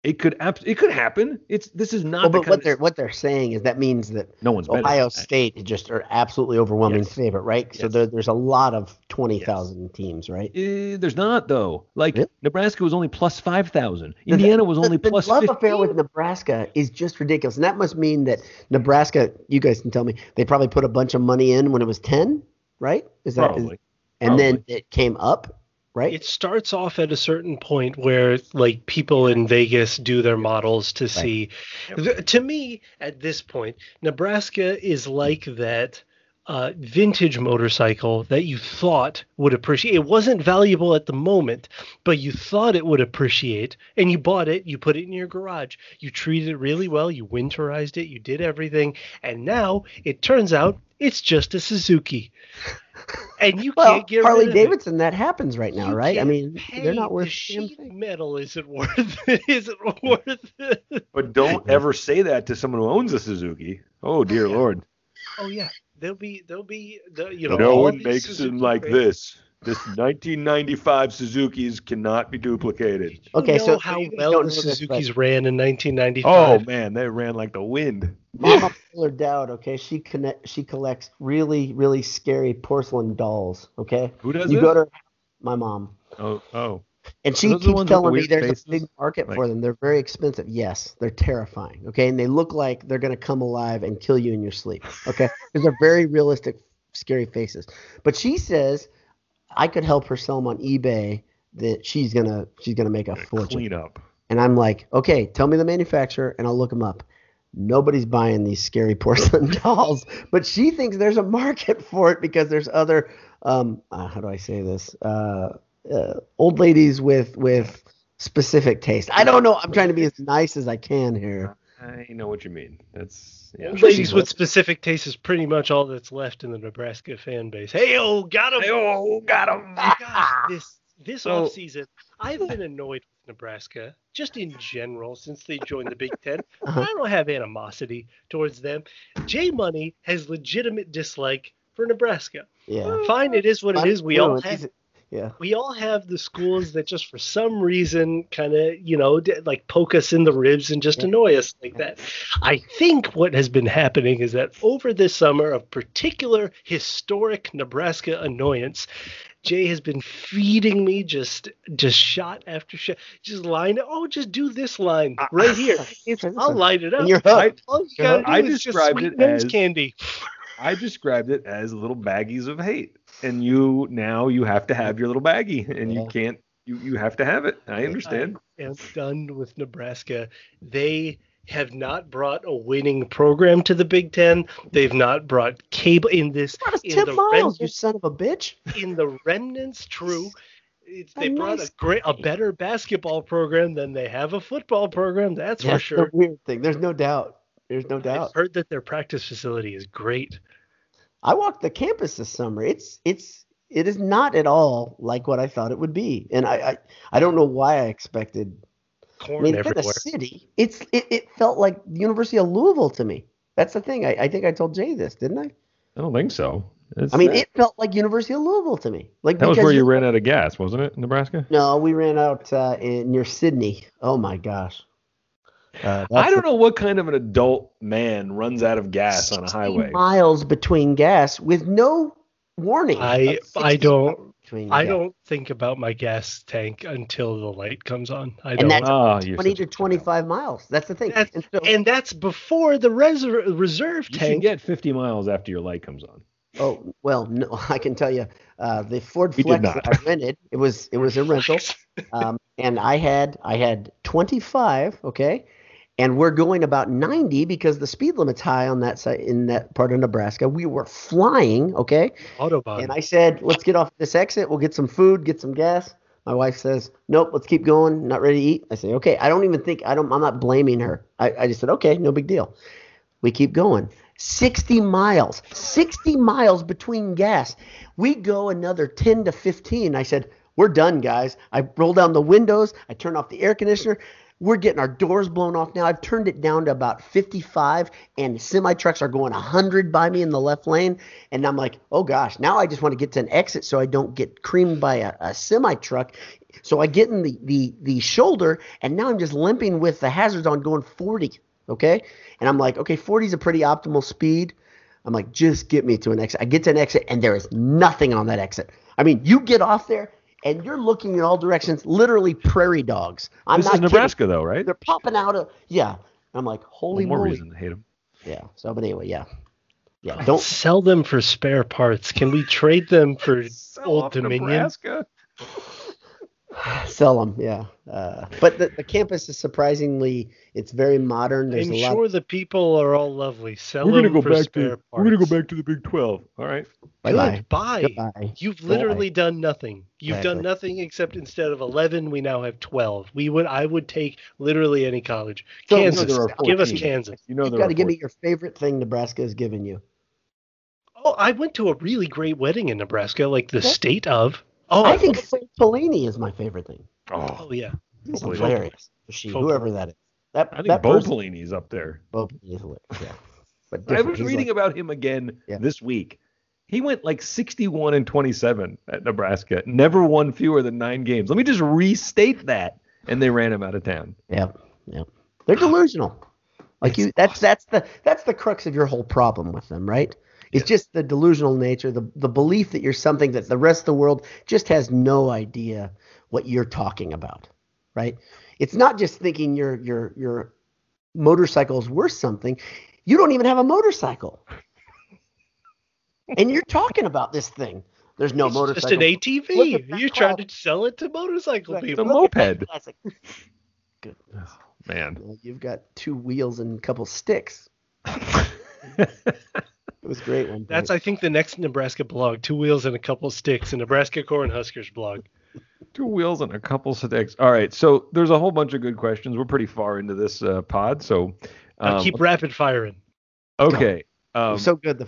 A: It could abs- it could happen. It's this is not
B: Well, but
A: kind
B: what
A: of
B: they're what they're saying is that means that
A: no one's betting
B: Ohio
A: on that.
B: State just are absolutely overwhelming
A: Yes.
B: favorite, right? So
A: Yes.
B: there, there's a lot of twenty thousand teams, right?
A: Eh, there's not though. Like
B: Really?
A: Nebraska was only plus five thousand. Indiana was
B: The-
A: only
B: the,
A: plus
B: love
A: 15.
B: affair with Nebraska is just ridiculous, and that must mean that Nebraska. You guys can tell me they probably put a bunch of money in when it was ten, right? Is that is-
A: Probably.
B: and then it came up, right?
C: It starts off at a certain point where like people in Vegas do their models to see. Th- To me, at this point, Nebraska is like that uh, vintage motorcycle that you thought would appreciate. It wasn't valuable at the moment, but you thought it would appreciate, and you bought it. You put it in your garage. You treated it really well. You winterized it. You did everything, and now it turns out it's just a Suzuki. And you
B: well,
C: can't get
B: Harley
C: rid of it.
B: Davidson, that happens right now,
C: You
B: right? I mean, they're not worth
C: the sheet
B: thing.
C: metal isn't worth isn't worth it.
A: But don't ever say that to someone who owns a Suzuki. Oh dear
C: Yeah.
A: lord.
C: Oh yeah, there'll be there'll be the you know
A: No
C: all
A: one makes
C: Suzuki
A: them like
C: fans-
A: this. This 1995 Suzuki's cannot be duplicated.
C: You
B: Okay,
C: know
B: so- so
C: how
B: you
C: well the
B: know this, but-
C: Suzuki's ran in 1995.
A: Oh man, they ran like the wind.
B: Mama Fuller Dowd, okay, she connect, she collects really, really scary porcelain dolls. Okay,
A: Who does
B: you
A: this?
B: go to my mom,
A: oh, oh.
B: And she keeps
A: ones with the
B: telling me there's
A: faces?
B: a big market
A: Like-
B: for them. They're very expensive. Yes, they're terrifying. Okay, and they look like they're gonna come alive and kill you in your sleep. Okay, because they're very realistic, scary faces. But she says I could help her sell them on eBay that she's gonna she's gonna make a fortune.
A: Clean up.
B: And I'm like, okay, tell me the manufacturer, and I'll look them up. Nobody's buying these scary porcelain dolls, but she thinks there's a market for it because there's other, um, uh, how do I say this, uh, uh, old ladies with with specific taste. I don't know. I'm trying to be as nice as I can here.
A: I know what you mean. That's yeah.
C: Old ladies with specific taste is pretty much all that's left in the Nebraska fan base. Hey, oh, got him!
A: Hey, oh, got him!
C: Gosh, this this
A: So-
C: off season, I've been annoyed with Nebraska just in general since they joined the Big 10
B: Uh-huh.
C: I don't have animosity towards them. J Money has legitimate dislike for Nebraska.
B: Yeah.
C: Fine, it is what it is. We
B: You
C: all have
B: Yeah.
C: we all have the schools that just for some reason kind of you know d- like poke us in the ribs and just
B: Yeah.
C: annoy us like that i think what has been happening is that over this summer of particular historic nebraska annoyance jay has been feeding me just just shot after shot just line oh just do this line ah. right here It's- i'll light it up
B: And you're hooked.
C: all you gotta do
A: I
C: is just
A: described
C: sweet
A: it as-
C: candy
A: I described it as little baggies of hate, and you now you have to have your little baggie, and you can't. You you have to have it. I understand.
C: am done with Nebraska. They have not brought a winning program to the Big Ten. They've not brought cable in this
B: Brought
C: in
B: Tim
C: the
B: Miles, you
C: remnants.
B: son of a bitch.
C: In the remnants, true. It's, they
B: A
C: brought
B: nice
C: a great, a better basketball program than they have a football program. That's for sure.
B: the weird thing. There's no doubt. There's no doubt.
C: I've heard that their practice facility is great.
B: I walked the campus this summer. It's it's it is not at all like what I thought it would be, and I I, I don't know why I expected. I
C: Corn
B: mean, it's in
C: everywhere.
B: a city. It's it, it felt like the University of Louisville to me. That's the thing. I, I think I told Jay this, didn't I?
A: I don't think so. It's-
B: I mean, it felt like University of Louisville to me. Like
A: that was where you
B: you're-
A: ran out of gas, wasn't it, Nebraska?
B: No, we ran out uh, in near Sidney. Oh my gosh. Uh,
A: I don't know what kind of an adult man runs out of gas on a highway.
B: Miles between gas with no warning.
C: I I don't I
B: gas.
C: don't think about my gas tank until the light comes on. I
B: And
C: don't.
B: that's
A: Oh,
B: 20 to
A: a-
B: 25 miles. That's the thing.
C: That's-
B: And so-
C: and that's before the reser- reserve tank.
A: You should get 50 miles after your light comes on.
B: oh well, no, I can tell you, uh, the Ford
A: We
B: Flex that I rented, it was it was a rental, um, and I had I had 25, okay, and we're going about 90 because the speed limit's high on that side in that part of Nebraska. We were flying, okay,
C: Autobahn.
B: and I said, let's get off this exit. We'll get some food, get some gas. My wife says, nope, let's keep going. Not ready to eat. I say, okay. I don't even think I don't. I'm not blaming her. I, I just said, okay, no big deal. We keep going. 60 miles, 60 miles between gas. We go another 10 to 15. I said, we're done, guys. I roll down the windows. I turn off the air conditioner. We're getting our doors blown off now. I've turned it down to about 55, and semi trucks are going 100 by me in the left lane. And I'm like, oh gosh, now I just want to get to an exit so I don't get creamed by a, a semi truck. So I get in the, the the shoulder, and now I'm just limping with the hazards on going 40. Okay. And I'm like, okay, 40 is a pretty optimal speed. I'm like, just get me to an exit. I get to an exit, and there is nothing on that exit. I mean, you get off there, and you're looking in all directions, literally prairie dogs. I'm
A: this
B: not
A: is Nebraska, though, right?
B: They're popping out of yeah. I'm like, holy
A: One more
B: moly.
A: reason to hate them.
B: Yeah. So, but anyway, yeah, yeah. Don't
C: sell them for spare parts. Can we trade them for
A: Sell
C: Old
A: off
C: Dominion?
A: Nebraska.
B: sell them. Yeah. Uh, but the, the campus is surprisingly, it's very modern. There's
C: I'm
B: a lot.
C: sure the people are all lovely. Sell
A: We're gonna
C: them
A: go
C: for
A: back
C: spare
A: to
C: parts.
A: we're gonna go back to the Big 12. All right.
B: Bye-bye.
C: Goodbye.
B: Goodbye.
C: You've literally done nothing. You've done nothing except instead of 11, we now have 12. We would I would take literally any college.
B: So-
C: Kansas.
A: there are
C: Give us Kansas.
A: You know
B: You've got to give me your favorite thing Nebraska has given you.
C: Oh, I went to a really great wedding in Nebraska, like the state of. Oh,
B: I think Frank Pelini is my favorite thing.
A: Oh,
C: Oh yeah.
B: He's
A: Bo
B: hilarious. She, whoever that is. That,
A: I think
B: that
A: Bo
B: person-
A: Pelini's up there.
B: Bo Pelini is hilarious. Yeah. But
A: I was
B: He's
A: reading
B: like-
A: about him again
B: Yeah.
A: this week. He went like 61 and 27 at Nebraska. Never won fewer than nine games. Let me just restate that. And they ran him out of town.
B: Yeah, yeah. They're delusional. Like you, that's that's the that's the crux of your whole problem with them, right? It's just the delusional nature, the the belief that you're something that the rest of the world just has no idea what you're talking about, right? It's not just thinking your your your motorcycle is worth something. You don't even have a motorcycle, and you're talking about this thing There's no
C: it's
B: motorcycle.
C: just an ATV. You're trying to sell it to motorcycle
B: Right.
C: People.
B: Look at
A: moped.
B: classic. Good.
A: Oh, man.
B: Well, You've got two wheels and a couple sticks. It was great one.
C: That's I think the next Nebraska blog: two wheels and a couple sticks. A Nebraska Cornhuskers blog.
A: Two wheels and a couple sticks. All right. So there's a whole bunch of good questions. We're pretty far into this uh, pod. So
C: Uh,
A: um,
C: keep rapid firing.
A: okay. Um,
B: so good. The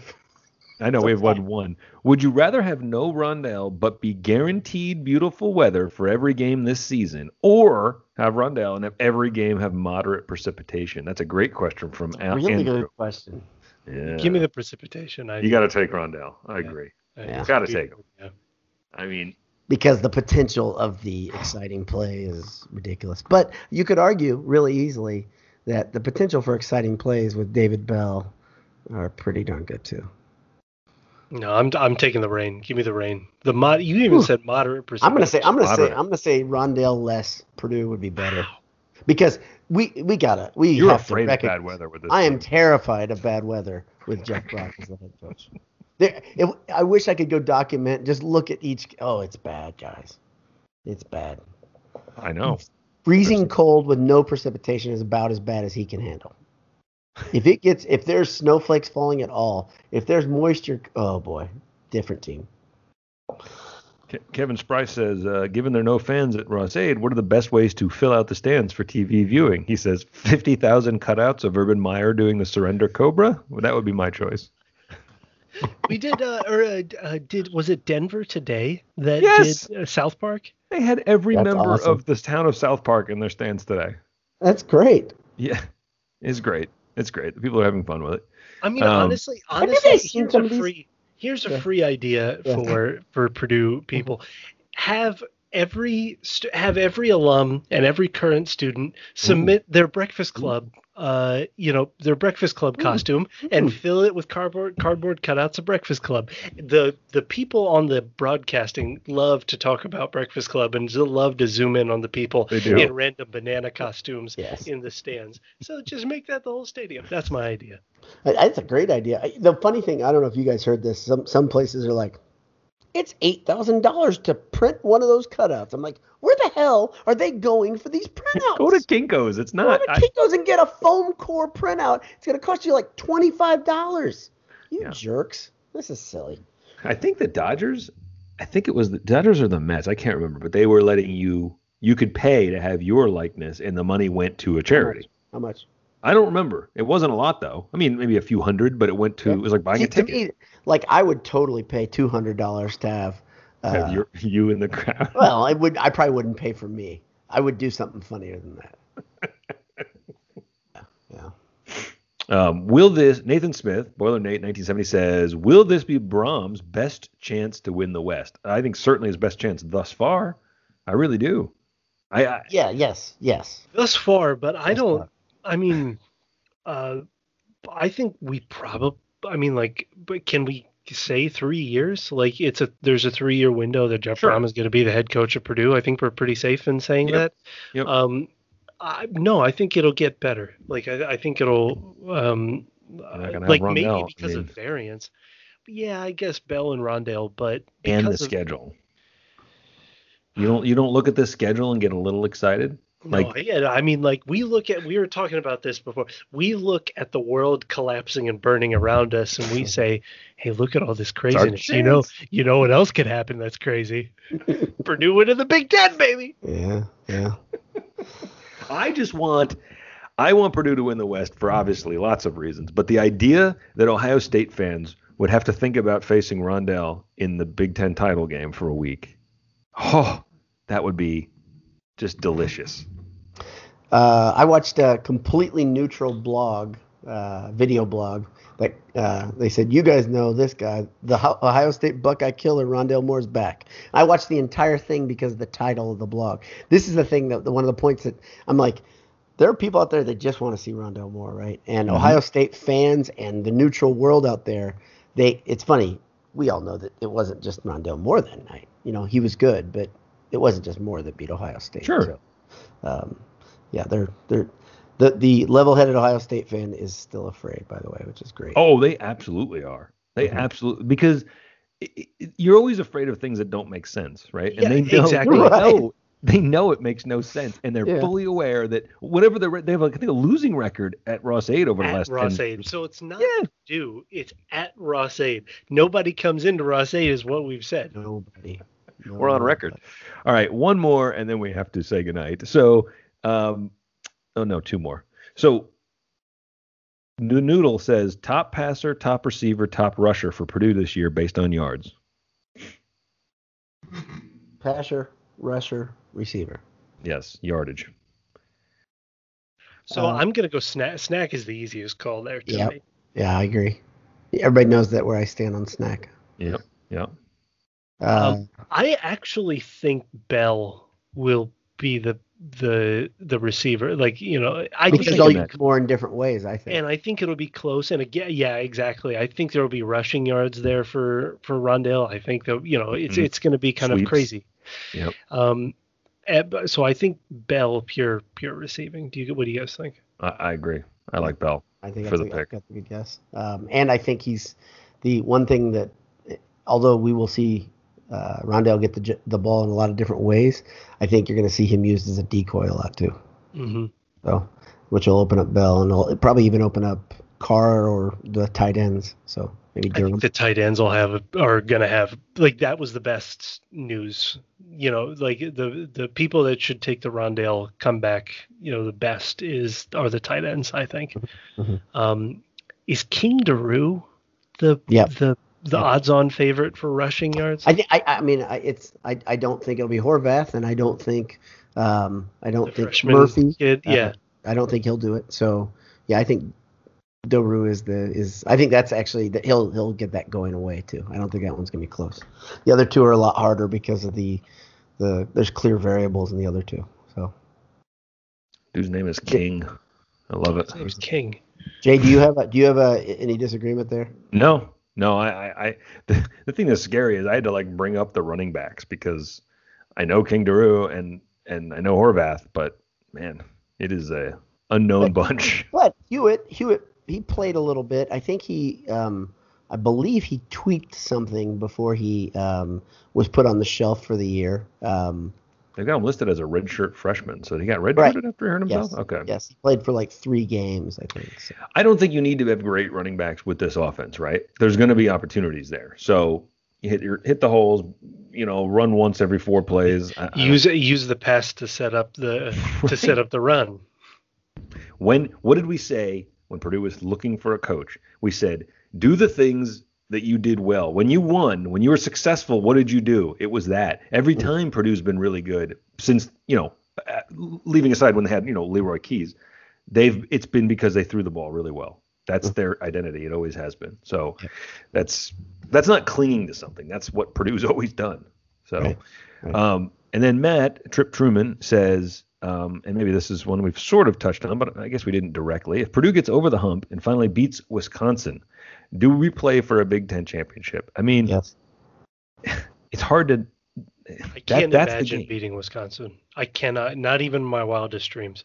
A: I know
B: so
A: we have
B: won
A: one. Would you rather have no Rondale but be guaranteed beautiful weather for every game this season, or have Rondale and have every game have moderate precipitation? That's a great question from Al-
B: really
A: Andrew.
B: good question.
A: Yeah.
C: Give me the precipitation. I,
A: You got to take Rondale. I agree.
C: I-
B: Yeah.
A: Gotta take 'em.
C: Yeah.
A: I mean,
B: because the potential of the exciting play is ridiculous. But you could argue really easily that the potential for exciting plays with David Bell are pretty darn good too.
C: No, I'm I'm taking the rain. Give me the rain. The mod. You even
B: Whew.
C: said moderate
B: I'm gonna say I'm gonna say I'm gonna say Rondale less Purdue would be better because we we gotta we
A: you're
B: have
A: afraid
B: to
A: of bad weather with this.
B: I am terrified of bad weather with Jeff Brohm as the head coach. There, it, I wish I could go document. Just look at each. Oh, it's bad, guys. It's bad.
A: I know.
B: freezing cold with no precipitation is about as bad as he can handle. If it gets, if there's snowflakes falling at all, if there's moisture, oh boy, different team.
A: Ke- Kevin Sprice says, uh, given there are no fans at Ross-Ade, what are the best ways to fill out the stands for TV viewing? He says, 50,000 cutouts of Urban Meyer doing the Surrender Cobra? Well, that would be my choice.
C: We did, uh, or uh, uh, did was it Denver today that
A: Yes.
C: did uh, South Park?
A: They had every
B: That's
A: member
B: awesome.
A: of the town of South Park in their stands today.
B: That's great.
A: Yeah, it's great. It's great. The people are having fun with it.
C: I mean,
A: Um,
C: honestly, honestly,
B: guys seen
C: here's a
B: these?
C: free here's a
B: Yeah.
C: free idea
B: Yeah.
C: for for Purdue people. Have every have every alum and every current student submit mm-hmm. their breakfast mm-hmm. club uh you know their breakfast club mm-hmm. costume and fill it with cardboard cardboard cutouts of breakfast club. The the people on the broadcasting love to talk about breakfast club and they love to zoom in on the people in random banana costumes
B: Yes.
C: in the stands. So just make that the whole stadium. That's my idea.
B: That's a great idea. The funny thing, I don't know if you guys heard this. Some some places are like, it's eight thousand dollars to print one of those cutouts. I'm like, where the hell are they going for these printouts?
A: Go to Kinko's. It's not.
B: Go to
A: I,
B: Kinko's and get a foam core printout. It's gonna cost you like twenty five dollars. You
A: Yeah.
B: jerks! This is silly.
A: I think the Dodgers, I think it was the Dodgers or the Mets. I can't remember, but they were letting you, you could pay to have your likeness and the money went to a charity.
B: How much?
A: I don't remember. It wasn't a lot though. I mean, maybe a few hundred, but it went to, it was like buying
B: See,
A: a
B: to
A: ticket.
B: me, like I would totally pay two hundred dollars to have. Uh,
A: have your, you in the crowd.
B: well, I would. I probably wouldn't pay for me. I would do something funnier than that. yeah.
A: Um, will this Nathan Smith, Boiler Nate, 1970 says, will this be Brohm's best chance to win the West? I think certainly his best chance thus far. I really do. I, I
B: Yeah. Yes. Yes.
C: thus far, but I don't. I mean, uh, I think we probably. I mean, like, but can we say three years? Like, it's a there's a three year window that Jeff
A: Sure.
C: Brohm is going to be the head coach of Purdue. I think we're pretty safe in saying
A: Yep.
C: that.
A: Yep.
C: Um, I, no, I think it'll get better. Like, I, I think it'll um,
A: gonna
C: like maybe
A: I
C: because
A: mean-
C: of variance. Yeah, I guess Bell and Rondale, but
A: and the
C: of-
A: schedule. You don't you don't look at the schedule and get a little excited.
C: No,
A: Like-
C: yeah, I mean, like we look at, we were talking about this before. We look at the world collapsing and burning around us, and we say, "Hey, look at all this craziness." You know, you know what else could happen? That's crazy. Purdue winning the Big Ten, baby.
B: Yeah. Yeah.
A: I just want I want Purdue to win the West for obviously lots of reasons, but the idea that Ohio State fans would have to think about facing Rondale in the Big Ten title game for a week, oh, that would be just delicious.
B: Uh, I watched a completely neutral blog, uh, video blog. That uh, they said, you guys know this guy, the Ho- Ohio State Buckeye killer, Rondale Moore's back. I watched the entire thing because of the title of the blog. This is the thing that the, one of the points that I'm like, there are people out there that just want to see Rondale Moore, right? And
A: Mhm.
B: Ohio State fans and the neutral world out there, they. It's funny. We all know that it wasn't just Rondale Moore that night. You know, he was good, but it wasn't just Moore that beat Ohio State.
A: Sure.
B: So, um, yeah, they're they're the the level-headed Ohio State fan is still afraid, by the way, which is great.
A: Oh, they absolutely are. They
B: Mhm.
A: absolutely because it, it, you're always afraid of things that don't make sense, right?
C: Yeah,
A: and they know,
C: exactly.
A: they
B: Right.
A: know they know it makes no sense, and they're
B: Yeah.
A: fully aware that whatever the re- they have, like, I think a losing record at Ross-Ade over the
C: at
A: last
C: Ross
A: 10
C: Aid. So it's not
A: Yeah.
C: due. It's at Ross-Ade. Nobody comes into Ross-Ade, is what we've said.
B: Nobody.
A: We're on record. All right, one more, and then we have to say goodnight. So, um, oh no, two more. So, Noodle says top passer, top receiver, top rusher for Purdue this year based on yards.
B: Passer, rusher, receiver.
A: Yes, yardage.
C: So
B: Uh,
C: I'm gonna go snack. Snack is the easiest call there. To
B: Yep.
C: me.
B: Yeah, I agree. Everybody knows that where I stand on snack.
A: Yep. Yep.
B: Uh,
C: Um, I actually think Bell will be the the the receiver. Like you know, I
B: because
C: think
B: they'll
A: can
B: use more in different ways. I think.
C: and I think it'll be close. And again, yeah, exactly. I think there will be rushing yards there for for Rondale. I think that you know it's
A: Mhm.
C: it's going to be kind
A: Sweeps.
C: of crazy.
A: Yep.
C: Um, eh, so I think Bell pure pure receiving. Do you what do you guys think?
A: I, I agree. I like Bell.
B: I think
A: for
B: that's,
A: the
B: a,
A: pick.
B: that's a good guess. Um, and I think he's the one thing that, although we will see uh, Rondale get the the ball in a lot of different ways, I think you're going to see him used as a decoy a lot too.
C: hmm
B: So, which will open up Bell and it'll probably even open up Carr or the tight ends. So maybe
C: I think the tight ends will have are gonna have like that was the best news. You know, like the the people that should take the Rondale comeback, you know, the best is are the tight ends. I think.
B: Mhm.
C: Um, is King Doerue the
B: Yep.
C: the the
B: Yep.
C: odds-on favorite for rushing yards?
B: I, thi- I I mean I, it's I, I don't think it'll be Horvath and I don't think um I don't
C: The
B: think Murphy
C: kid,
B: uh,
C: yeah.
B: I don't think he'll do it. So yeah, I think Doerue is the is I think that's actually that he'll he'll get that going away too. I don't think that one's gonna be close. The other two are a lot harder because of the the there's clear variables in the other two. So
A: Dude's name is King. I love it.
C: His name's King.
B: Jay, do you have a, do you have a, any disagreement there?
A: No, no. I, I, I the, the thing that's scary is I had to like bring up the running backs because I know King Doerue and and I know Horvath, but man, it is a unknown bunch.
B: But Hewitt Hewitt he played a little bit. I think he um I believe he tweaked something before he um was put on the shelf for the year. Um
A: They've got him listed as a redshirt freshman, so he got
B: Right.
A: redshirted after he hurt
B: yes.
A: Okay.
B: Yes, he played for like 3 games, I think. So.
A: I don't think you need to have great running backs with this offense, right? There's going to be opportunities there. So you hit your hit the holes, you know, run once every four plays. I- I
C: Use use the pass to set up the to set up the run.
A: when what did we say when Purdue was looking for a coach? We said, do the things that you did well. When you won, when you were successful, what did you do? It was that. Every time Purdue's been really good since, you know, uh, leaving aside when they had, you know, Leroy Keyes, they've it's been because they threw the ball really well. That's their identity. It always has been. So that's that's not clinging to something. That's what Purdue's always done. So
B: Right, right.
A: um and then Matt Trip Truman says um, and maybe this is one we've sort of touched on, but I guess we didn't directly. If Purdue gets over the hump and finally beats Wisconsin, do we play for a Big Ten championship? I mean,
B: Yes.
A: it's hard to.
C: I can't
A: that's
C: imagine beating Wisconsin. I cannot, not even my wildest dreams.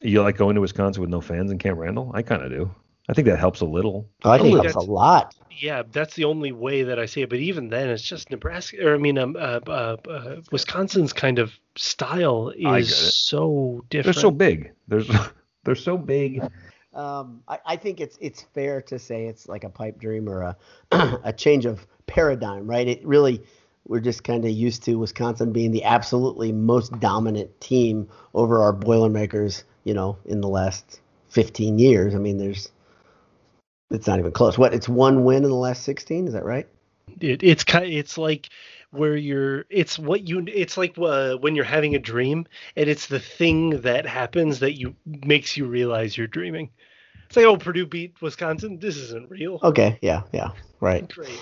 A: You like going to Wisconsin with no fans in Camp Randall? I kind of do. I think that helps a little.
B: I think that's a lot.
C: Yeah, that's the only way that I see it. But even then, it's just Nebraska, or I mean, um, uh, uh, uh, Wisconsin's kind of style is so different.
A: They're so big. There's they're so big.
B: Um, I, I think it's it's fair to say it's like a pipe dream or a a change of paradigm, right? It really we're just kind of used to Wisconsin being the absolutely most dominant team over our Boilermakers, you know, in the last 15 years. I mean, there's it's not even close. What? It's one win in the last 16. Is that right?
C: It, it's kind, it's like where you're. It's what you. It's like uh, when you're having a dream, and it's the thing that happens that you makes you realize you're dreaming. It's like, oh, Purdue beat Wisconsin. This isn't real.
B: Okay. Yeah. Yeah. Right.
C: Great.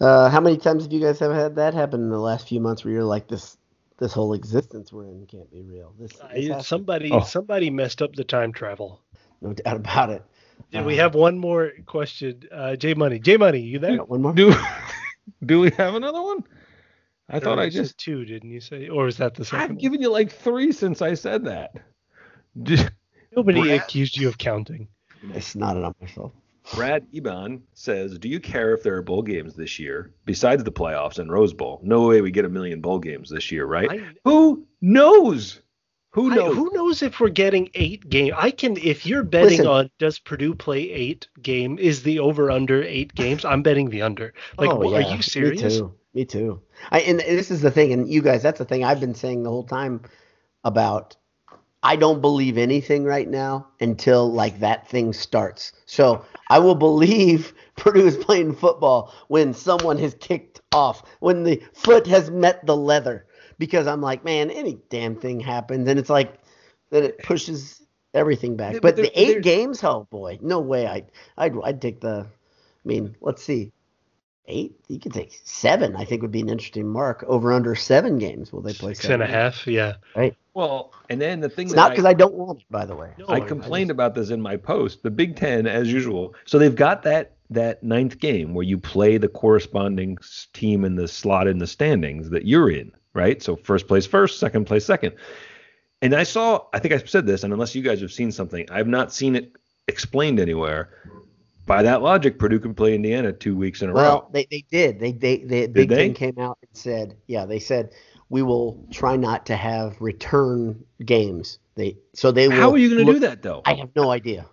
B: Uh, how many times have you guys have had that happen in the last few months where you're like this? This whole existence we're in can't be real. This, this
C: I,
B: has to-
C: somebody,
A: Oh.
C: somebody messed up the time travel.
B: no doubt about it.
C: Did we
B: Uh,
C: have one more question? Uh, J Money, J Money, you there?
B: One more?
A: Do do we have another one? I
C: Or
A: thought I just
C: two, didn't you say? Or is that the 2nd
A: I've given you like three since I said that. Just-
C: Nobody
A: Brad-
C: accused you of counting.
B: I snotted on myself.
A: Brad Eban says, "Do you care if there are bowl games this year besides the playoffs and Rose Bowl? No way we get a million bowl games this year, right?
C: I-
A: Who knows? Who
C: I-
A: knows?
C: who knows if we're getting eight game? I can if you're betting
B: Listen.
C: on does Purdue play eight game? Is the over under eight games? I'm betting the under. Like,
B: Oh,
C: wh- are
B: yeah.
C: you serious?
B: Me too. Me too. I, and this is the thing, and you guys, that's the thing I've been saying the whole time about. I don't believe anything right now until like that thing starts. So I will believe Purdue is playing football when someone has kicked off, when the foot has met the leather. Because I'm like, man, any damn thing happens, and it's like that it pushes everything back.
A: Yeah,
B: but
A: but there-
B: the eight
A: there's-
B: games, oh boy, no way. I I'd I'd take the. I mean, let's see eight. You could take seven. I think would be an interesting mark. Over under seven games. Will they play
C: Six
B: seven
C: and a
B: games?
C: half. Yeah.
A: well, and then the thing
B: It's
A: that
B: not because I, don't want it, by the way.
C: No,
A: I
C: I
A: complained about this in my post. The Big Ten, as usual. So they've got that that ninth game where you play the corresponding team in the slot in the standings that you're in, right? So first place first, second place second. And I saw, I think I said this, and unless you guys have seen something, I've not seen it explained anywhere. By that logic, Purdue can play Indiana two weeks in a row.
B: Well, they, they did. They they, they Big
A: they?
B: Ten came out and said, yeah, they said we will try not to have return games. They so they will.
A: How are you going to do that though?
B: I have no idea.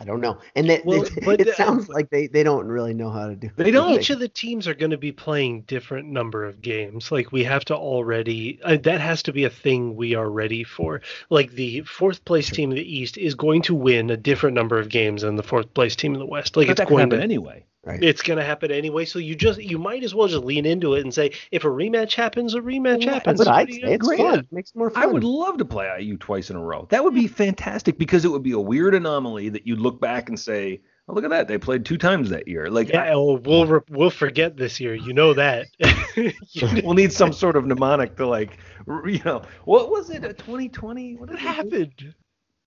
B: I don't know. And that,
C: Well,
B: it,
C: but,
B: it
C: uh,
B: sounds like they, they don't really know how to do.
A: They don't.
C: Each of the teams are going to be playing different number of games. Like we have to already uh, that has to be a thing we are ready for. Like the fourth place team in the East is going to win a different number of games than the fourth place team in the West. Like
A: But
C: it's
A: that can
C: going
A: happen
C: to
A: anyway.
B: Right.
C: it's going to happen anyway. So you just you might as well just lean into it and say if a rematch happens, a rematch
A: Yeah,
C: happens.
B: That's what I'd
C: What are you
B: say. It's
C: do?
B: fun. Makes more fun.
A: I would love to play IU twice in a row. That would be fantastic because it would be a weird anomaly that you'd look back and say, "Oh, look at that! They played two times that year." Like,
C: Yeah, well, oh, we'll re- we'll forget this year. You know that.
A: We'll need some sort of mnemonic to like, you know, what was it? A 2020? What,
C: what happened?
A: It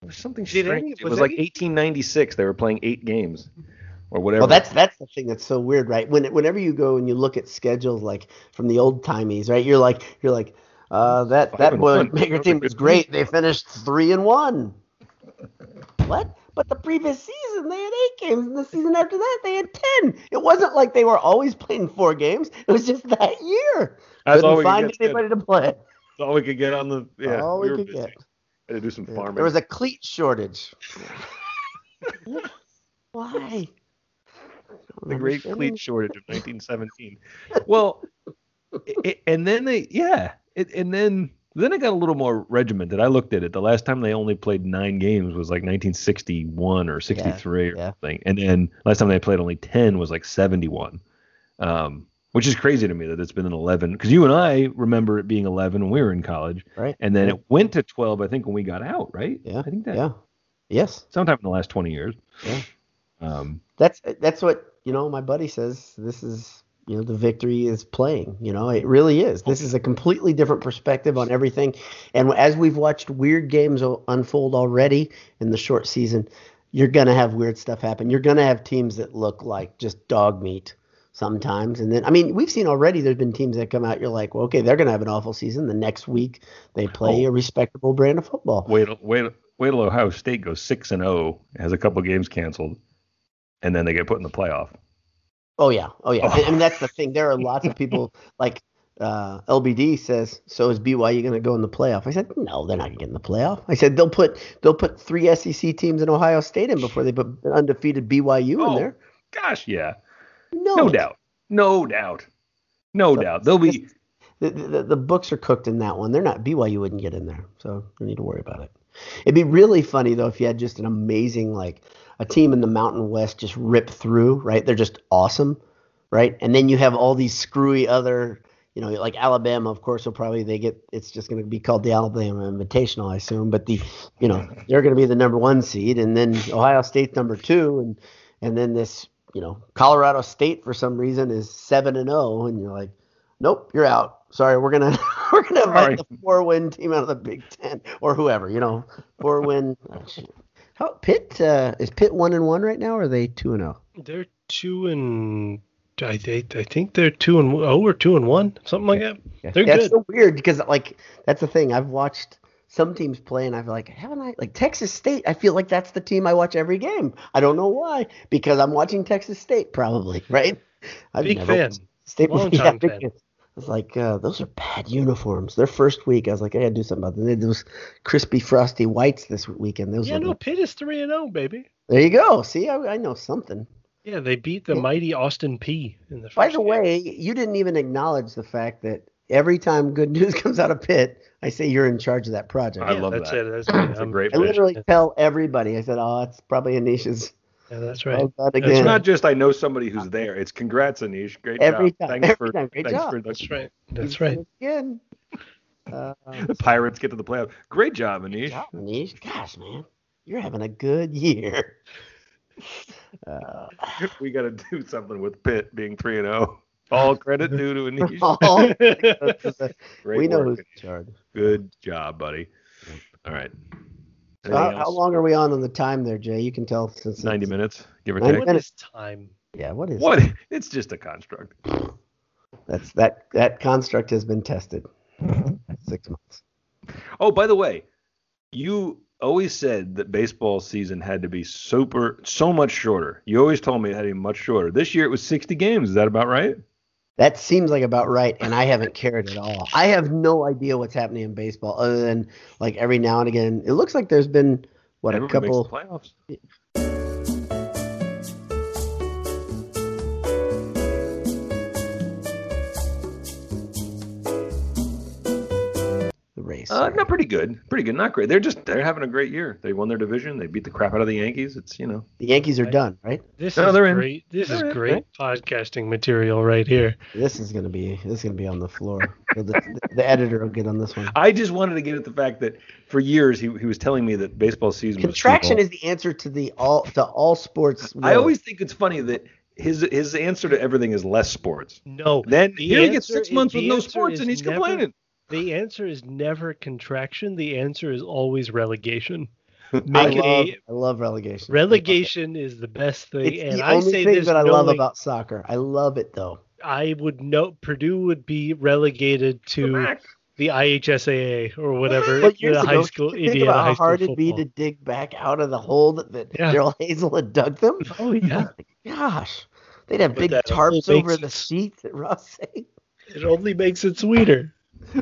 A: was something strange. it
C: was
A: was like 1896. They were playing eight games or whatever.
B: Well, that's that's the thing that's so weird, right? When whenever you go and you look at schedules like from the old timies, right? You're like you're like, uh, that that
A: and
B: boy
A: one.
B: maker team was great. They finished three and one. What? But the previous season they had eight games, and the season after that they had ten. It wasn't like they were always playing four games. It was just that year.
A: That's all
B: Couldn't
A: we
B: find
A: could get.
B: anybody to play.
A: That's all we could get on the. Yeah,
B: all we
A: were
B: could
A: busy.
B: get.
A: Had to do some farming.
B: There was a cleat shortage. Why?
A: The great cleat shortage of 1917. well, i and then they, yeah, it, and then then it got a little more regimented. I looked at it. The last time they only played nine games was like 1961 or 63 or
B: yeah.
A: something, and then last time they played only 10 was like 71. Um, which is crazy to me that it's been an 11 because you and I remember it being 11 when we were in college,
B: Right.
A: and then
B: Yeah.
A: it went to 12. I think when we got out, right?
B: Yeah.
A: I think that
B: Yeah. Yes.
A: sometime in the last 20 years.
B: Yeah.
A: Um,
B: That's that's what you know. My buddy says this is you know the victory is playing. You know it really is. This is a completely different perspective on everything. And as we've watched weird games unfold already in the short season, you're gonna have weird stuff happen. You're gonna have teams that look like just dog meat sometimes. And then I mean we've seen already. There's been teams that come out. You're like, well, okay, they're gonna have an awful season. The next week they play
A: Oh.
B: a respectable brand of football.
A: wait, wait, wait till Ohio State goes six and zero, has a couple games canceled, and then they get put in the playoff.
B: Oh yeah, oh yeah.
A: Oh.
B: I mean that's the thing. There are lots of people like uh, LBD says. So is BYU going to go in the playoff? I said no, they're not going to get in the playoff. I said they'll put they'll put three SEC teams in Ohio State in before they put undefeated BYU in
A: Oh,
B: there.
A: Gosh, yeah,
B: No,
A: no doubt, no doubt, no
B: So,
A: doubt. They'll be
B: The, the, the books are cooked in that one. They're not BYU wouldn't get in there, so you need to worry about it. It'd be really funny though if you had just an amazing like a team in the Mountain West just rip through, right? They're just awesome, right? And then you have all these screwy other, you know, like Alabama, of course, will probably they get it's just going to be called the Alabama Invitational, I assume. But the, you know, they're going to be the number one seed, and then Ohio State's number two, and and then this, you know, Colorado State for some reason is seven and zero, and you're like, nope, you're out. Sorry, we're gonna we're gonna
A: Sorry.
B: invite the four win team out of the Big Ten or whoever, you know, four win. oh. How Pitt uh, is Pitt one and one right now, or are they two and oh? zero?
C: They're two and I think I think they're two and oh or two and one, something like that. They're
B: yeah,
C: good.
B: it's so weird because like that's the thing. I've watched some teams play, and I feel like, haven't I? Like Texas State, I feel like that's the team I watch every game. I don't know why, because I'm watching Texas State, probably, right? I've
C: Big fan.
B: State
C: Long time fan.
B: Fan. I was like, uh, those are bad uniforms. Their first week, I was like, I gotta do something about them. They had those crispy, frosty whites this weekend. Those
C: Yeah, no,
B: like-
C: Pitt is three and zero, baby.
B: there you go. See, I, I know something.
C: Yeah, they beat the
B: Yeah.
C: mighty Austin Peay in the. First
B: By the
C: game.
B: way, you didn't even acknowledge the fact that every time good news comes out of Pitt, I say you're in charge of that project.
A: I
C: Yeah,
A: love
C: that's
A: that.
C: It. That's me.
A: It's great
B: I literally tell everybody. I said, "Oh, it's probably Anish's."
C: Yeah, that's right.
B: Oh, God, again.
A: It's not just I know somebody who's there. It's congrats, Anish. Great
B: Every
A: job.
B: time,
A: Thanks
B: every
A: for
B: time. Great
A: thanks
B: job.
A: for the,
C: That's right. That's right.
B: Again. Uh,
A: the Pirates get to the playoffs. Great job,
B: good
A: Anish.
B: job, Anish. Gosh, man, you're having a good year. Uh,
A: We got to do something with Pitt being three and zero. All credit due to Anish.
B: oh,
A: Great
B: we know
A: work.
B: who's in charge.
A: Good job, buddy. All right.
B: So how, how long are we on on the time there, Jay? You can tell since
A: Ninety minutes, give or
B: 90
A: take.
C: what
B: minutes.
C: is time?
B: Yeah, what is
A: What? It's just a construct.
B: That's that that construct has been tested. Six months.
A: Oh, by the way, you always said that baseball season had to be super so much shorter. You always told me it had to be much shorter. This year it was 60 games. Is that about right?
B: That seems like about right, and I haven't cared at all. I have no idea what's happening in baseball, other than like every now and again. It looks like there's been what a couple.
A: playoffs.
B: The.
A: Uh, not pretty good. Pretty good. Not great. They're just they're having a great year. They won their division. They beat the crap out of the Yankees. It's you know.
B: the Yankees are
C: Right.
B: done, right?
C: This
A: No,
C: is
A: they're in.
C: great. This
A: They're
C: is
A: in,
C: great podcasting material right here.
B: This is gonna be this is gonna be on the floor. the, the, the editor will get on this one.
A: I just wanted to get at the fact that for years he, he was telling me that baseball season was
B: Contraction
A: too
B: is the answer to the all to all sports.
A: long. I always think it's funny that his his answer to everything is less sports.
C: No,
A: Then
C: The
A: here he gets
C: answer
A: six
C: is-
A: months with no sports and he's
C: never-
A: complaining.
C: The answer is never contraction. The answer is always relegation.
B: I
C: Make it
B: love,
C: a
B: I love relegation.
C: relegation is the best thing,
B: It's
C: and
B: the
C: I
B: only
C: say
B: thing that I love
C: knowing-
B: about soccer. I love it though.
C: I would know Purdue would be relegated to the IHSAA or whatever
B: But years
C: the
B: ago,
C: high school
B: you think
C: Indiana
B: about
C: high
B: how hard it'd be to dig back out of the hole that, that
C: Yeah.
B: Darrell Hazell had dug them.
C: Oh yeah, oh,
B: Gosh, they'd have
C: But
B: big tarps over
C: makes
B: the seats at Ross
C: it only makes it sweeter.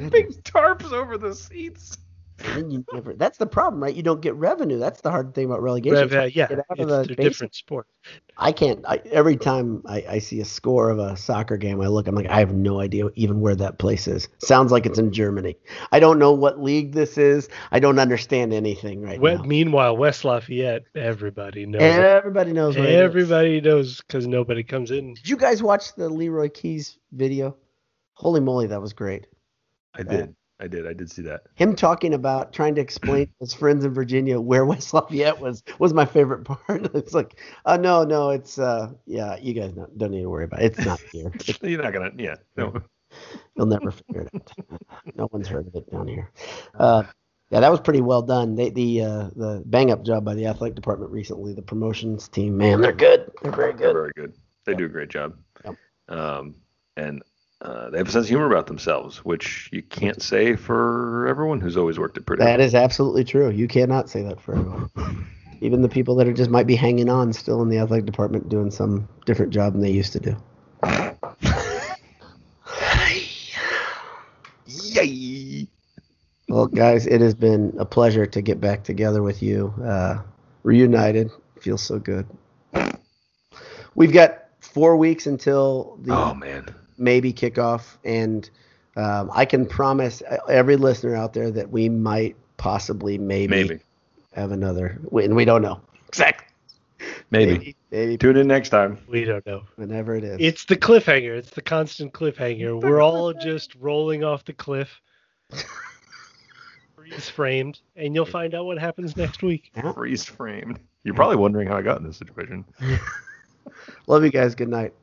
A: Big tarps over the seats.
B: And then you never, that's the problem, right? You don't get revenue. That's the hard thing about relegation.
C: Rev- uh, yeah,
B: get out of
C: it's,
B: the
C: they're different sports.
B: I can't. I, every time I, I see a score of a soccer game, I look. I'm like, I have no idea even where that place is. Sounds like it's in Germany. I don't know what league this is. I don't understand anything right
C: We-
B: now.
C: meanwhile, West Lafayette, everybody knows. it.
B: Everybody knows. Where it is.
C: Everybody knows because nobody comes in.
B: Did you guys watch the Leroy Keyes video? Holy moly, that was great.
A: I did. I did. I did see that.
B: Him talking about trying to explain to his friends in Virginia where West Lafayette was was my favorite part. It's like, uh, no, no, it's uh, yeah, you guys don't, don't need to worry about it. It's not here.
A: You're not gonna. Yeah. No.
B: you'll never figure it out. No one's heard of it down here. Uh, yeah, that was pretty well done. They, the uh, the bang up job by the athletic department recently. The promotions team, man, they're good. They're very
A: They're
B: good.
A: very good. They
B: Yep.
A: do a great job.
B: Yep.
A: Um, and uh, they have a sense of humor about themselves, which you can't say for everyone who's always worked at Purdue.
B: That is absolutely true. You cannot say that for everyone. Even the people that are just might be hanging on still in the athletic department doing some different job than they used to do.
A: Yay!
B: Well, guys, it has been a pleasure to get back together with you. Uh, reunited. Feels so good. We've got four weeks until the
A: Oh man.
B: Maybe kickoff, and um, I can promise every listener out there that we might possibly maybe,
A: Maybe.
B: have another. And we don't know exactly.
A: Maybe.
B: Maybe, maybe
A: Tune in next time.
C: We don't know.
B: whenever it is.
C: It's the cliffhanger. It's the constant cliffhanger. We're all just rolling off the cliff, freeze framed, and you'll find out what happens next week.
B: Yeah.
A: Freeze framed. You're probably wondering how I got in this situation.
B: Love you guys. Good night.